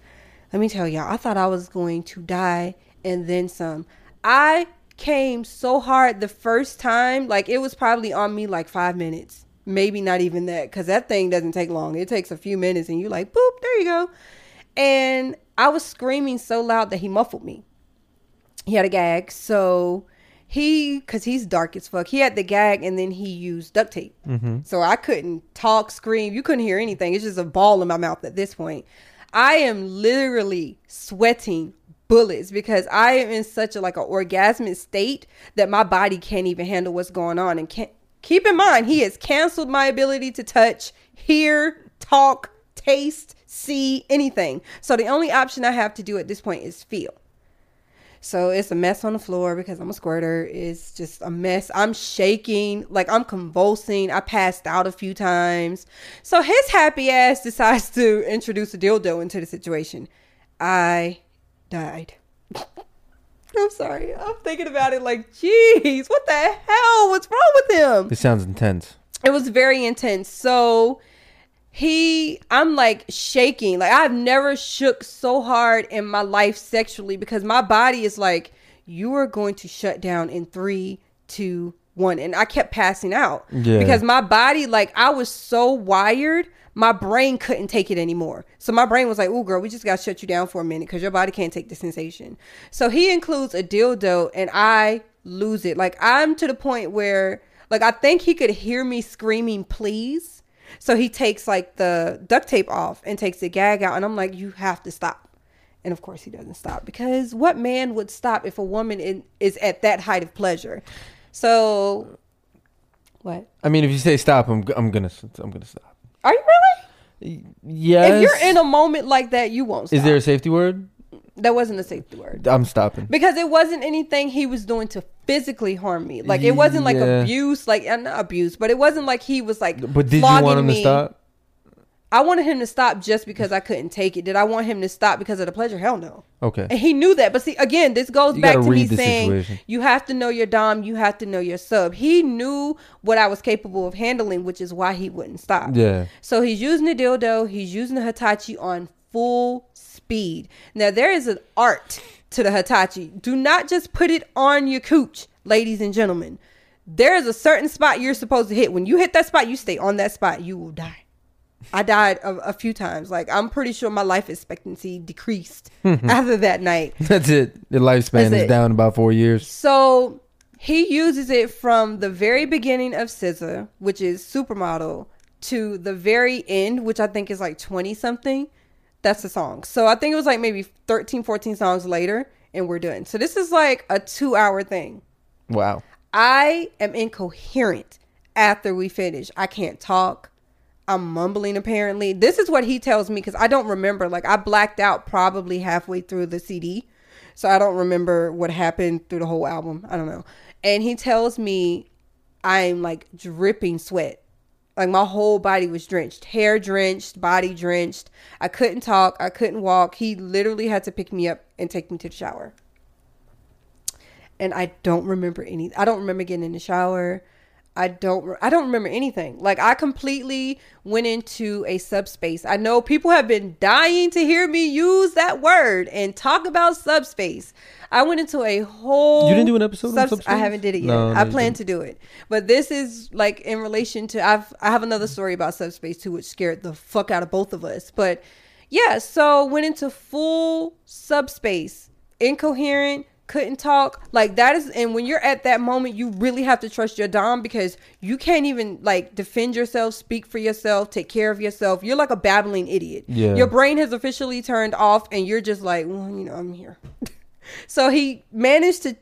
Let me tell y'all, I thought I was going to die and then some. I came so hard the first time, like it was probably on me like five minutes, maybe not even that, because that thing doesn't take long. It takes a few minutes, and you're like, boop, there you go. And I was screaming so loud that he muffled me. He had a gag, so he, because he's dark as fuck, he had the gag, and then he used duct tape. Mm-hmm. So I couldn't talk, scream. You couldn't hear anything. It's just a ball in my mouth at this point. I am literally sweating bullets because I am in such a like an orgasmic state that my body can't even handle what's going on. And can't keep in mind he has canceled my ability to touch, hear, talk, taste, see anything. So the only option I have to do at this point is feel. So it's a mess on the floor because I'm a squirter. It's just a mess. I'm shaking, like I'm convulsing. I passed out a few times. So his happy ass *laughs* decides to introduce a dildo into the situation. I died. I'm sorry. I'm thinking about it like, geez, what the hell? What's wrong with him? This sounds intense. it was very intense. So he, I'm like shaking. Like I've never shook so hard in my life sexually because my body is like, you are going to shut down in three, two, one. And I kept passing out Yeah. because my body, like I was so wired. My brain couldn't take it anymore. So my brain was like, "Ooh, girl, we just got to shut you down for a minute because your body can't take the sensation." So he includes a dildo, and I lose it. Like I'm to the point where, like, I think he could hear me screaming, "Please!" So he takes like the duct tape off and takes the gag out, and I'm like, "You have to stop." And of course, he doesn't stop because what man would stop if a woman in, is at that height of pleasure? So, what I mean, if you say stop, I'm I'm gonna I'm gonna stop. Are you really? Yes. If you're in a moment like that, you won't. Stop. Is there a safety word? That wasn't a safety word I'm stopping. because it wasn't anything he was doing to physically harm me. Like it wasn't like Yeah. abuse, like uh, not abuse, but it wasn't like he was like. But did you want him me. to stop? I wanted him to stop just because I couldn't take it. Did I want him to stop because of the pleasure? Hell no. Okay. And he knew that. But see, again, this goes You back to me saying situation. you have to know your dom, you have to know your sub. He knew what I was capable of handling, which is why he wouldn't stop. Yeah. So he's using the dildo, he's using the Hitachi on full speed. Now there is an art to the Hitachi. Do not just put it on your cooch, ladies and gentlemen. There is a certain spot you're supposed to hit. When you hit that spot, you stay on that spot. You will die. I died a, a few times. Like I'm pretty sure my life expectancy decreased hmm. after that night. *laughs* That's it. The lifespan That's is it. down about four years. So he uses it from the very beginning of SZA, which is Supermodel, to the very end, which I think is like 20 something. That's the song. So I think it was like maybe 13, 14 songs later, and we're done. So this is like a two hour thing. Wow. I am incoherent after we finish. I can't talk. I'm mumbling apparently. This is what he tells me because I don't remember. Like I blacked out probably halfway through the CD. So I don't remember what happened through the whole album. I don't know. And he tells me I'm like dripping sweat. Like my whole body was drenched, hair drenched, body drenched. I couldn't talk, I couldn't walk. He literally had to pick me up and take me to the shower and I don't remember any. I don't remember getting in the shower. I don't. I don't remember anything. Like I completely went into a subspace. I know people have been dying to hear me use that word and talk about subspace. I went into a whole. You didn't do an episode on subs- subspace? I haven't did it yet. No, I plan to do it, but this is like in relation to. I've I have another story about subspace too, which scared the fuck out of both of us. But yeah, so went into full subspace, incoherent, couldn't talk. Like that is, and when you're at that moment, you really have to trust your dom because you can't even like defend yourself, speak for yourself, take care of yourself. You're like a babbling idiot. Yeah. Your brain has officially turned off, and you're just like, well, you know, I'm here. *laughs* so he managed to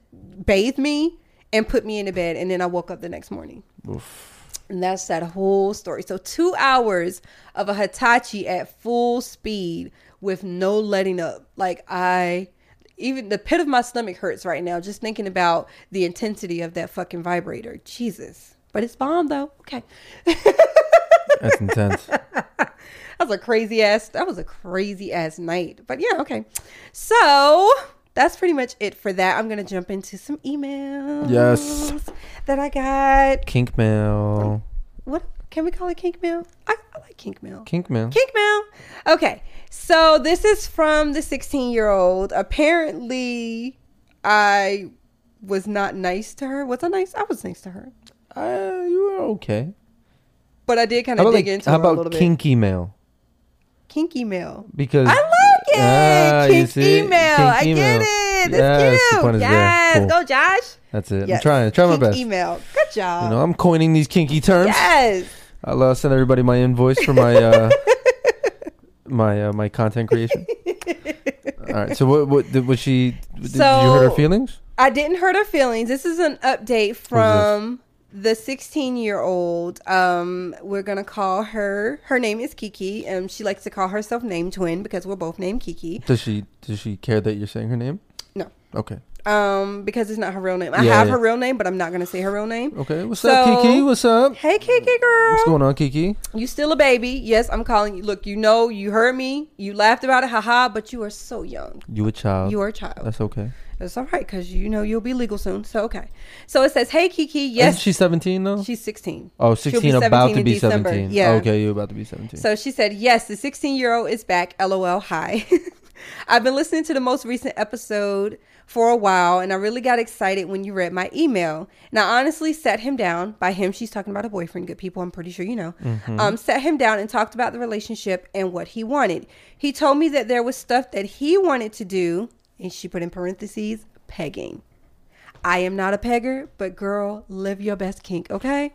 bathe me and put me in the bed, and then I woke up the next morning. And that's that whole story. So two hours of a Hitachi at full speed with no letting up. Like I even the pit of my stomach hurts right now just thinking about the intensity of that fucking vibrator. Jesus. But it's bomb though. Okay. *laughs* That's intense. That was a crazy ass that was a crazy ass night. But yeah, okay. So that's pretty much it for that. I'm gonna jump into some emails. Yes. That I got. Kink mail. What can we call it kink mail? I, I like kink mail. Kink mail. Kink mail. Okay. So this is from the 16 year old. Apparently, I was not nice to her. Was I nice? I was nice to her. Uh, you were okay. But I did kind of dig like, into how her a little about bit. kinky mail? Kinky mail. Because I like it. Ah, you Kink see? email. Kink I get it. That's Yes, the cute. point is there. yes. Cool. Go, Josh. that's it. Yes. I'm trying. Try my Kink best. Email. Good job. You know, I'm coining these kinky terms. yes. I'll uh, send everybody my invoice for my uh, *laughs* my uh, my content creation. All right. So what what did, was she? Did, did you hurt her feelings? I didn't hurt her feelings. This is an update from the 16 year old. Um, we're gonna call her. Her name is Kiki. Um, she likes to call herself name twin because we're both named Kiki. Does she does she care that you're saying her name? No. Okay. Um, because it's not her real name. I Yeah, have yeah. her real name, but I'm not gonna say her real name. Okay. What's So- up, Kiki? What's up? Hey, Kiki girl. What's going on, Kiki? You still a baby? Yes, I'm calling you. Look, you know, you heard me. You laughed about it, haha. But you are so young. You a child? You are a child. That's okay. That's all right because you know you'll be legal soon. So okay. So it says, "Hey Kiki, yes, Isn't she 17 though? she's 16." oh, 16 be about to be December. 17. Yeah. Okay, you're about to be 17. So she said, Yes, the 16 year old is back. LOL. Hi. *laughs* I've been listening to the most recent episode for a while, and I really got excited when you read my email. And I honestly sat him down. By him, she's talking about a boyfriend, good people, I'm pretty sure you know. Um, sat him down and talked about the relationship and what he wanted. He told me that there was stuff that he wanted to do, and she put in parentheses, pegging. I am not a pegger, but girl, live your best kink, okay?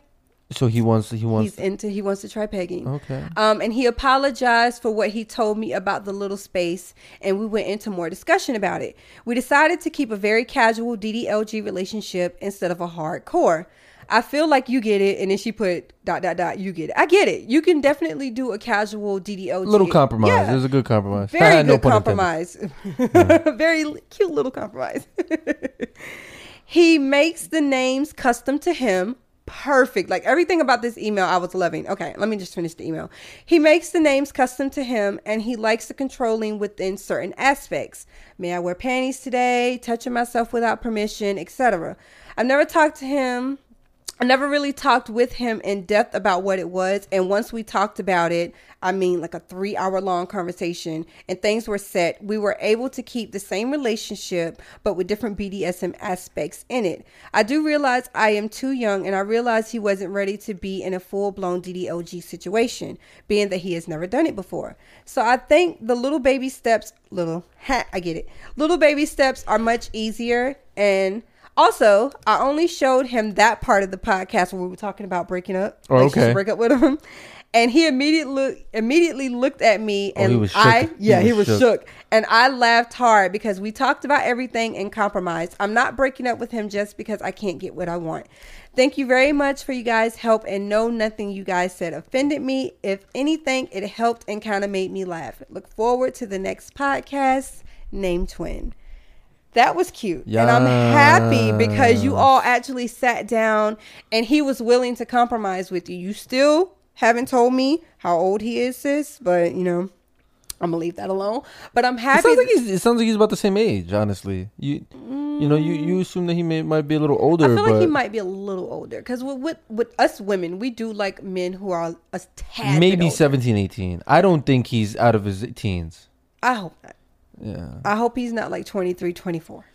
So he wants he wants He's into he wants to try pegging. Okay. Um, and he apologized for what he told me about the little space, and we went into more discussion about it. We decided to keep a very casual DDLG relationship instead of a hardcore. I feel like you get it, and then she put dot dot dot. You get it. I get it. You can definitely do a casual DDLG. little compromise. Yeah. It was a good compromise. Very *laughs* No good compromise. *laughs* Very cute little compromise. *laughs* he makes the names custom to him. Perfect. Like everything about this email, I was loving. Okay, let me just finish the email. He makes the names custom to him and he likes the controlling within certain aspects. May I wear panties today? Touching myself without permission, etc. I've never talked to him I never really talked with him in depth about what it was. And once we talked about it, I mean, like a three hour long conversation, and things were set, we were able to keep the same relationship, but with different BDSM aspects in it. I do realize I am too young, and I realize he wasn't ready to be in a full blown DDLG situation, being that he has never done it before. So I think the little baby steps, little, ha, I get it. Little baby steps are much easier. And also, I only showed him that part of the podcast where we were talking about breaking up. Oh, Like, okay. break up with him. And he immediately immediately looked at me Oh, and he was I shook. He yeah, he was shook. shook. And I laughed hard because we talked about everything and compromised. I'm not breaking up with him just because I can't get what I want. Thank you very much for you guys' help and no nothing you guys said offended me. If anything, it helped and kind of made me laugh. Look forward to the next podcast. Name twin. That was cute. And I'm happy because you all actually sat down and he was willing to compromise with you. You still haven't told me how old he is, sis, but you know, I'm gonna leave that alone. But I'm It happy. sounds like he's it sounds like he's about the same age, honestly. You you know, you, you assume that he may might be a little older, I feel like he might be a little older because with, with with us women, we do like men who are a tad maybe older. 17, 18. I don't think he's out of his teens. I hope not. Yeah. I hope he's not like 23, 24.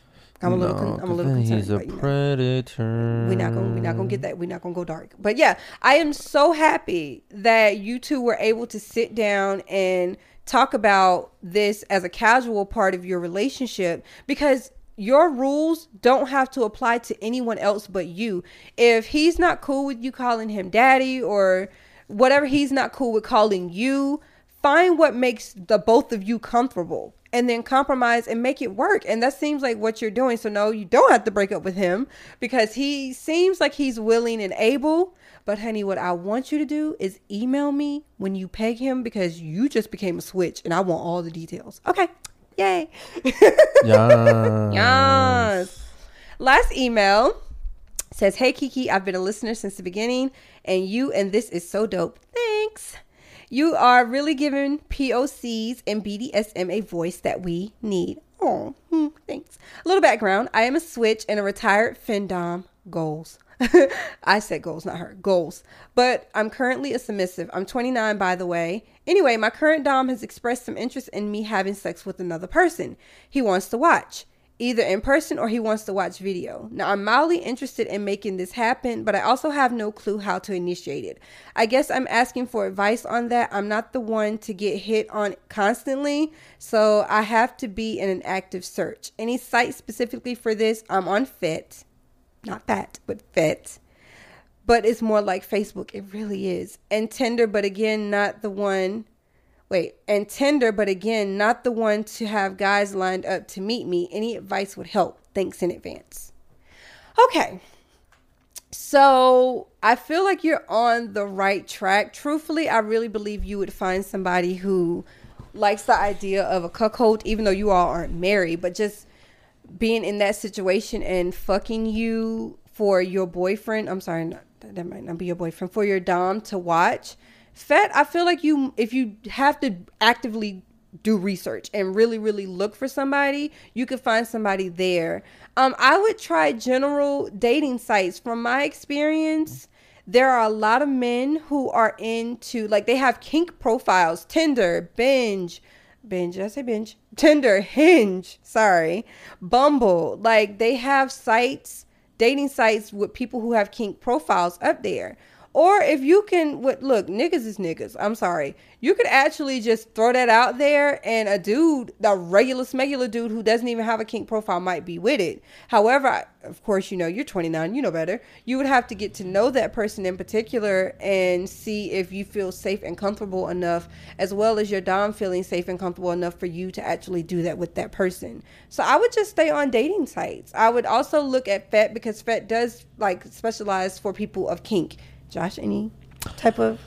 I'm a little, con- I'm a little concerned. he's a predator. We're not gonna we're not gonna get that. We're not gonna go dark. But yeah, I am so happy that you two were able to sit down and talk about this as a casual part of your relationship because your rules don't have to apply to anyone else but you. If he's not cool with you calling him daddy or whatever he's not cool with calling you, find what makes the both of you comfortable and then compromise and make it work. And that seems like what you're doing. So no, you don't have to break up with him because he seems like he's willing and able. But honey, what I want you to do is email me when you peg him because you just became a switch and I want all the details. Okay. Yay. Yeah. *laughs* Yes. Last email says, Hey Kiki, I've been a listener since the beginning, and you and this is so dope. Thanks. You are really giving POCs and BDSM a voice that we need. Oh, hmm, thanks. A little background I am a switch and a retired Findom. Goals. *laughs* I said goals, not her. Goals. But I'm currently a submissive. I'm 29, by the way. Anyway, my current Dom has expressed some interest in me having sex with another person. He wants to watch, either in person or he wants to watch video. Now, I'm mildly interested in making this happen, but I also have no clue how to initiate it. I guess I'm asking for advice on that. I'm not the one to get hit on constantly, so I have to be in an active search. Any site specifically for this? I'm on Fet not fat, but Fet. But it's more like Facebook. It really is. And Tinder, but again, not the one. Wait, and Tinder, but again, not the one to have guys lined up to meet me. Any advice would help. Thanks in advance. Okay. So I feel like you're on the right track. Truthfully, I really believe you would find somebody who likes the idea of a cuckold, even though you all aren't married, but just being in that situation and fucking you for your boyfriend. I'm sorry, that might not be your boyfriend for your dom to watch. Fet, I feel like you if you have to actively do research and really really look for somebody, you could find somebody there. Um, I would try general dating sites. From my experience, there are a lot of men who are into like they have kink profiles, Tinder, Binge, Binge. Did I say Binge? Tinder, Hinge, sorry, Bumble. Like they have sites, dating sites with people who have kink profiles up there. Or if you can, what look, niggas is niggas. I'm sorry. You could actually just throw that out there, and a dude, the regular smegular dude who doesn't even have a kink profile, might be with it. However, of course, you know you're 29, you know better. You would have to get to know that person in particular and see if you feel safe and comfortable enough, as well as your dom feeling safe and comfortable enough for you to actually do that with that person. So I would just stay on dating sites. I would also look at FET because FET does like specialize for people of kink Josh, any type of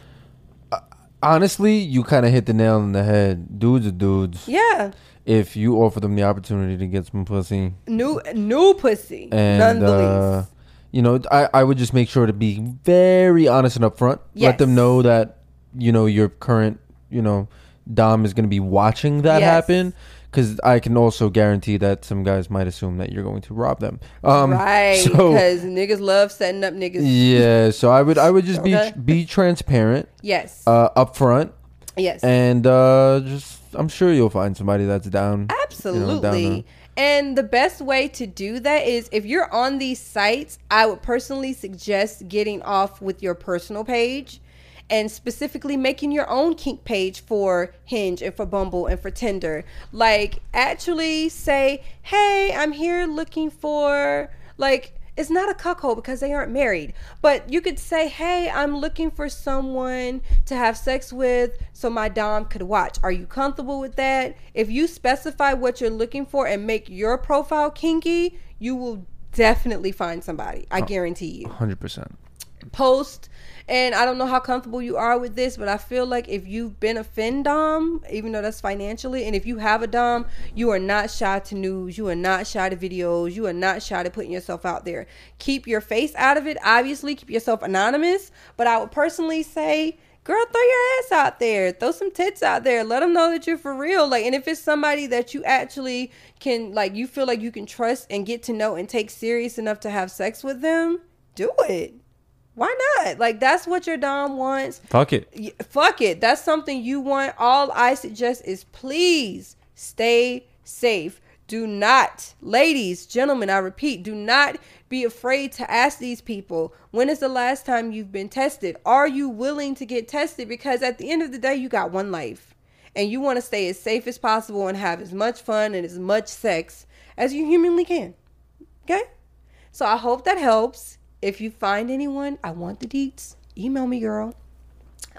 Honestly, you kind of hit the nail on the head. Dudes are dudes. yeah, If you offer them the opportunity to get some pussy, new new pussy, and none the uh, least. you know, I, I would just make sure to be very honest and upfront. Let them know that you know your current you know dom is going to be watching that Yes. happen. Because I can also guarantee that some guys might assume that you're going to rob them. Um, right, So because niggas love setting up niggas. yeah, so I would I would just Okay. be be transparent, Yes, uh, upfront, yes, and uh, just I'm sure you'll find somebody that's down. absolutely. down and the best way to do that is if you're on these sites, I would personally suggest getting off with your personal page and specifically making your own kink page for Hinge and for Bumble and for Tinder. Like actually say, "Hey, I'm here looking for like it's not a cuckold because they aren't married, but you could say, "Hey, I'm looking for someone to have sex with so my dom could watch. Are you comfortable with that?" If you specify what you're looking for and make your profile kinky, you will definitely find somebody. I oh, guarantee you Hundred percent. Post and I don't know how comfortable you are with this, but I feel like if you've been a fin dom, even though that's financially, and if you have a dom, you are not shy to news, you are not shy to videos, you are not shy to putting yourself out there. Keep your face out of it, obviously, keep yourself anonymous, but I would personally say girl throw your ass out there. Throw some tits out there. Let them know that you're for real. Like and if it's somebody that you actually can like you feel like you can trust and get to know and take serious enough to have sex with them do it why not like that's what your dom wants Fuck it. Fuck it that's something you want all i suggest is please stay safe do not ladies gentlemen i repeat do not be afraid to ask these people when is the last time you've been tested are you willing to get tested because at the end of the day you got one life and you want to stay as safe as possible and have as much fun and as much sex as you humanly can. Okay? So I hope that helps. If you find anyone, I want the deets. Email me, girl.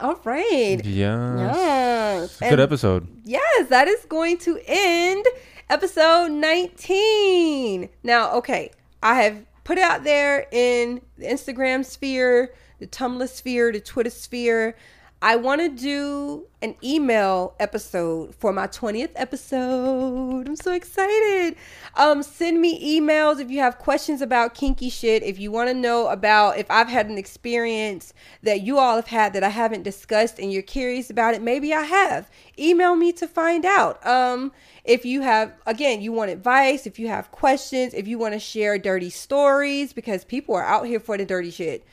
All right. Yeah. Yes. Good And episode. yes, that is going to end episode 19. Now, okay, I have put out there in the Instagram sphere, the Tumblr sphere, the Twitter sphere. I want to do an email episode for my 20th episode. I'm so excited. Um, send me emails if you have questions about kinky shit. If you want to know about if I've had an experience that you all have had that I haven't discussed and you're curious about it, maybe I have. Email me to find out. Um, if you have, again, you want advice, if you have questions, if you want to share dirty stories, because people are out here for the dirty shit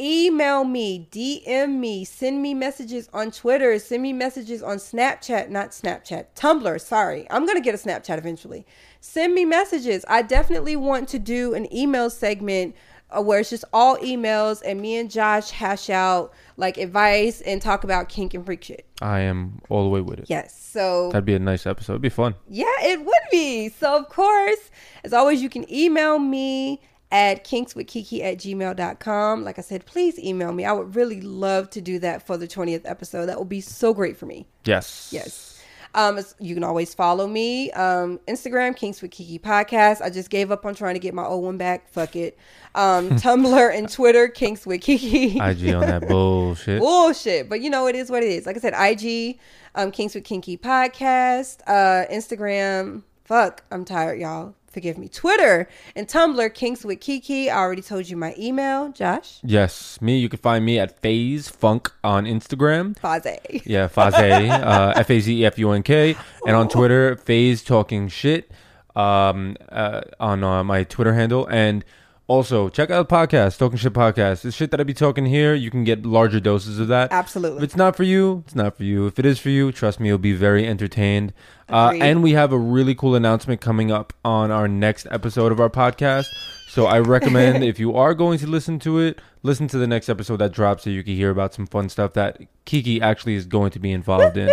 email me, DM me, send me messages on Twitter, send me messages on Snapchat, not Snapchat, Tumblr. Sorry, I'm gonna get a Snapchat eventually. Send me messages. I definitely want to do an email segment uh, where it's just all emails and me and Josh hash out like advice and talk about kink and freak shit. I am all the way with it. Yes. So That'd be a nice episode. It'd be fun. yeah, it would be. So, of course, as always, you can email me at kinkswithkiki at gmail.com. Like I said, please email me. I would really love to do that for the 20th episode. That would be so great for me. Yes. Yes. Um, you can always follow me. Um, Instagram, Kinks with Kiki Podcast. I just gave up on trying to get my old one back. Fuck it. Um, *laughs* Tumblr and Twitter, Kinks with Kiki. IG on that *laughs* bullshit. bullshit. But you know, it is what it is. Like I said, IG, um, Kinks with Kinky podcast, uh, Instagram. Fuck, I'm tired, y'all. Forgive me. Twitter and Tumblr, Kinks with Kiki. I already told you my email, Josh. Yes, me. You can find me at Faze Funk on Instagram. Faze. Yeah, Faze, uh, *laughs* F A Z E F U N K, and on Twitter, Faze Talking Shit, um, uh, on uh, my Twitter handle, and also check out the podcast, Talking Shit Podcast. The shit that I be talking here, you can get larger doses of that. Absolutely. If it's not for you, it's not for you. If it is for you, trust me, you'll be very entertained. Uh, and we have a really cool announcement coming up on our next episode of our podcast. So I recommend *laughs* if you are going to listen to it, listen to the next episode that drops so you can hear about some fun stuff that Kiki actually is going to be involved in.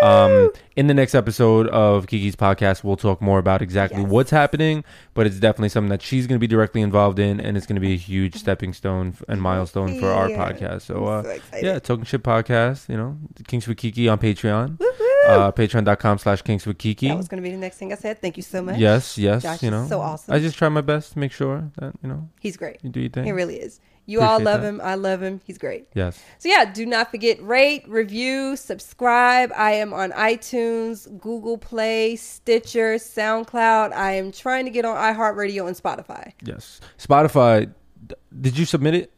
Um, in the next episode of Kiki's podcast, we'll talk more about exactly Yes. what's happening, but it's definitely something that she's going to be directly involved in, and it's going to be a huge stepping stone and milestone for our Yeah. podcast. So, uh, so yeah, Talking Shit Podcast, you know, Kinks with Kiki on Patreon, Woo-hoo. Uh, patreon.com slash Kinks with Kiki. that was going to be the next thing I said. Thank you so much. Yes, yes, Josh you know, so awesome. I just try my best to make sure that, you know, He's great. you do your thing. He really is. You all love that. him. I love him. He's great. yes. So yeah, do not forget rate, review, subscribe. I am on iTunes, Google Play, Stitcher, SoundCloud. I am trying to get on iHeartRadio and Spotify. Yes. Spotify. Did you submit it?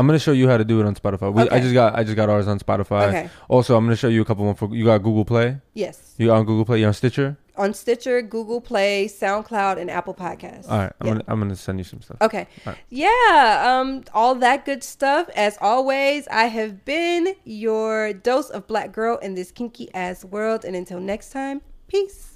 I'm gonna show you how to do it on Spotify. We, I just got I just got ours on Spotify. Okay. Also, I'm gonna show you a couple more. For, you got Google Play. Yes. You on Google Play? You on Stitcher? On Stitcher, Google Play, SoundCloud, and Apple Podcasts. All right. I'm Yeah. gonna I'm gonna send you some stuff. Okay. All right. Yeah, um all that good stuff. As always, I have been your dose of black girl in this kinky ass world and until next time, peace.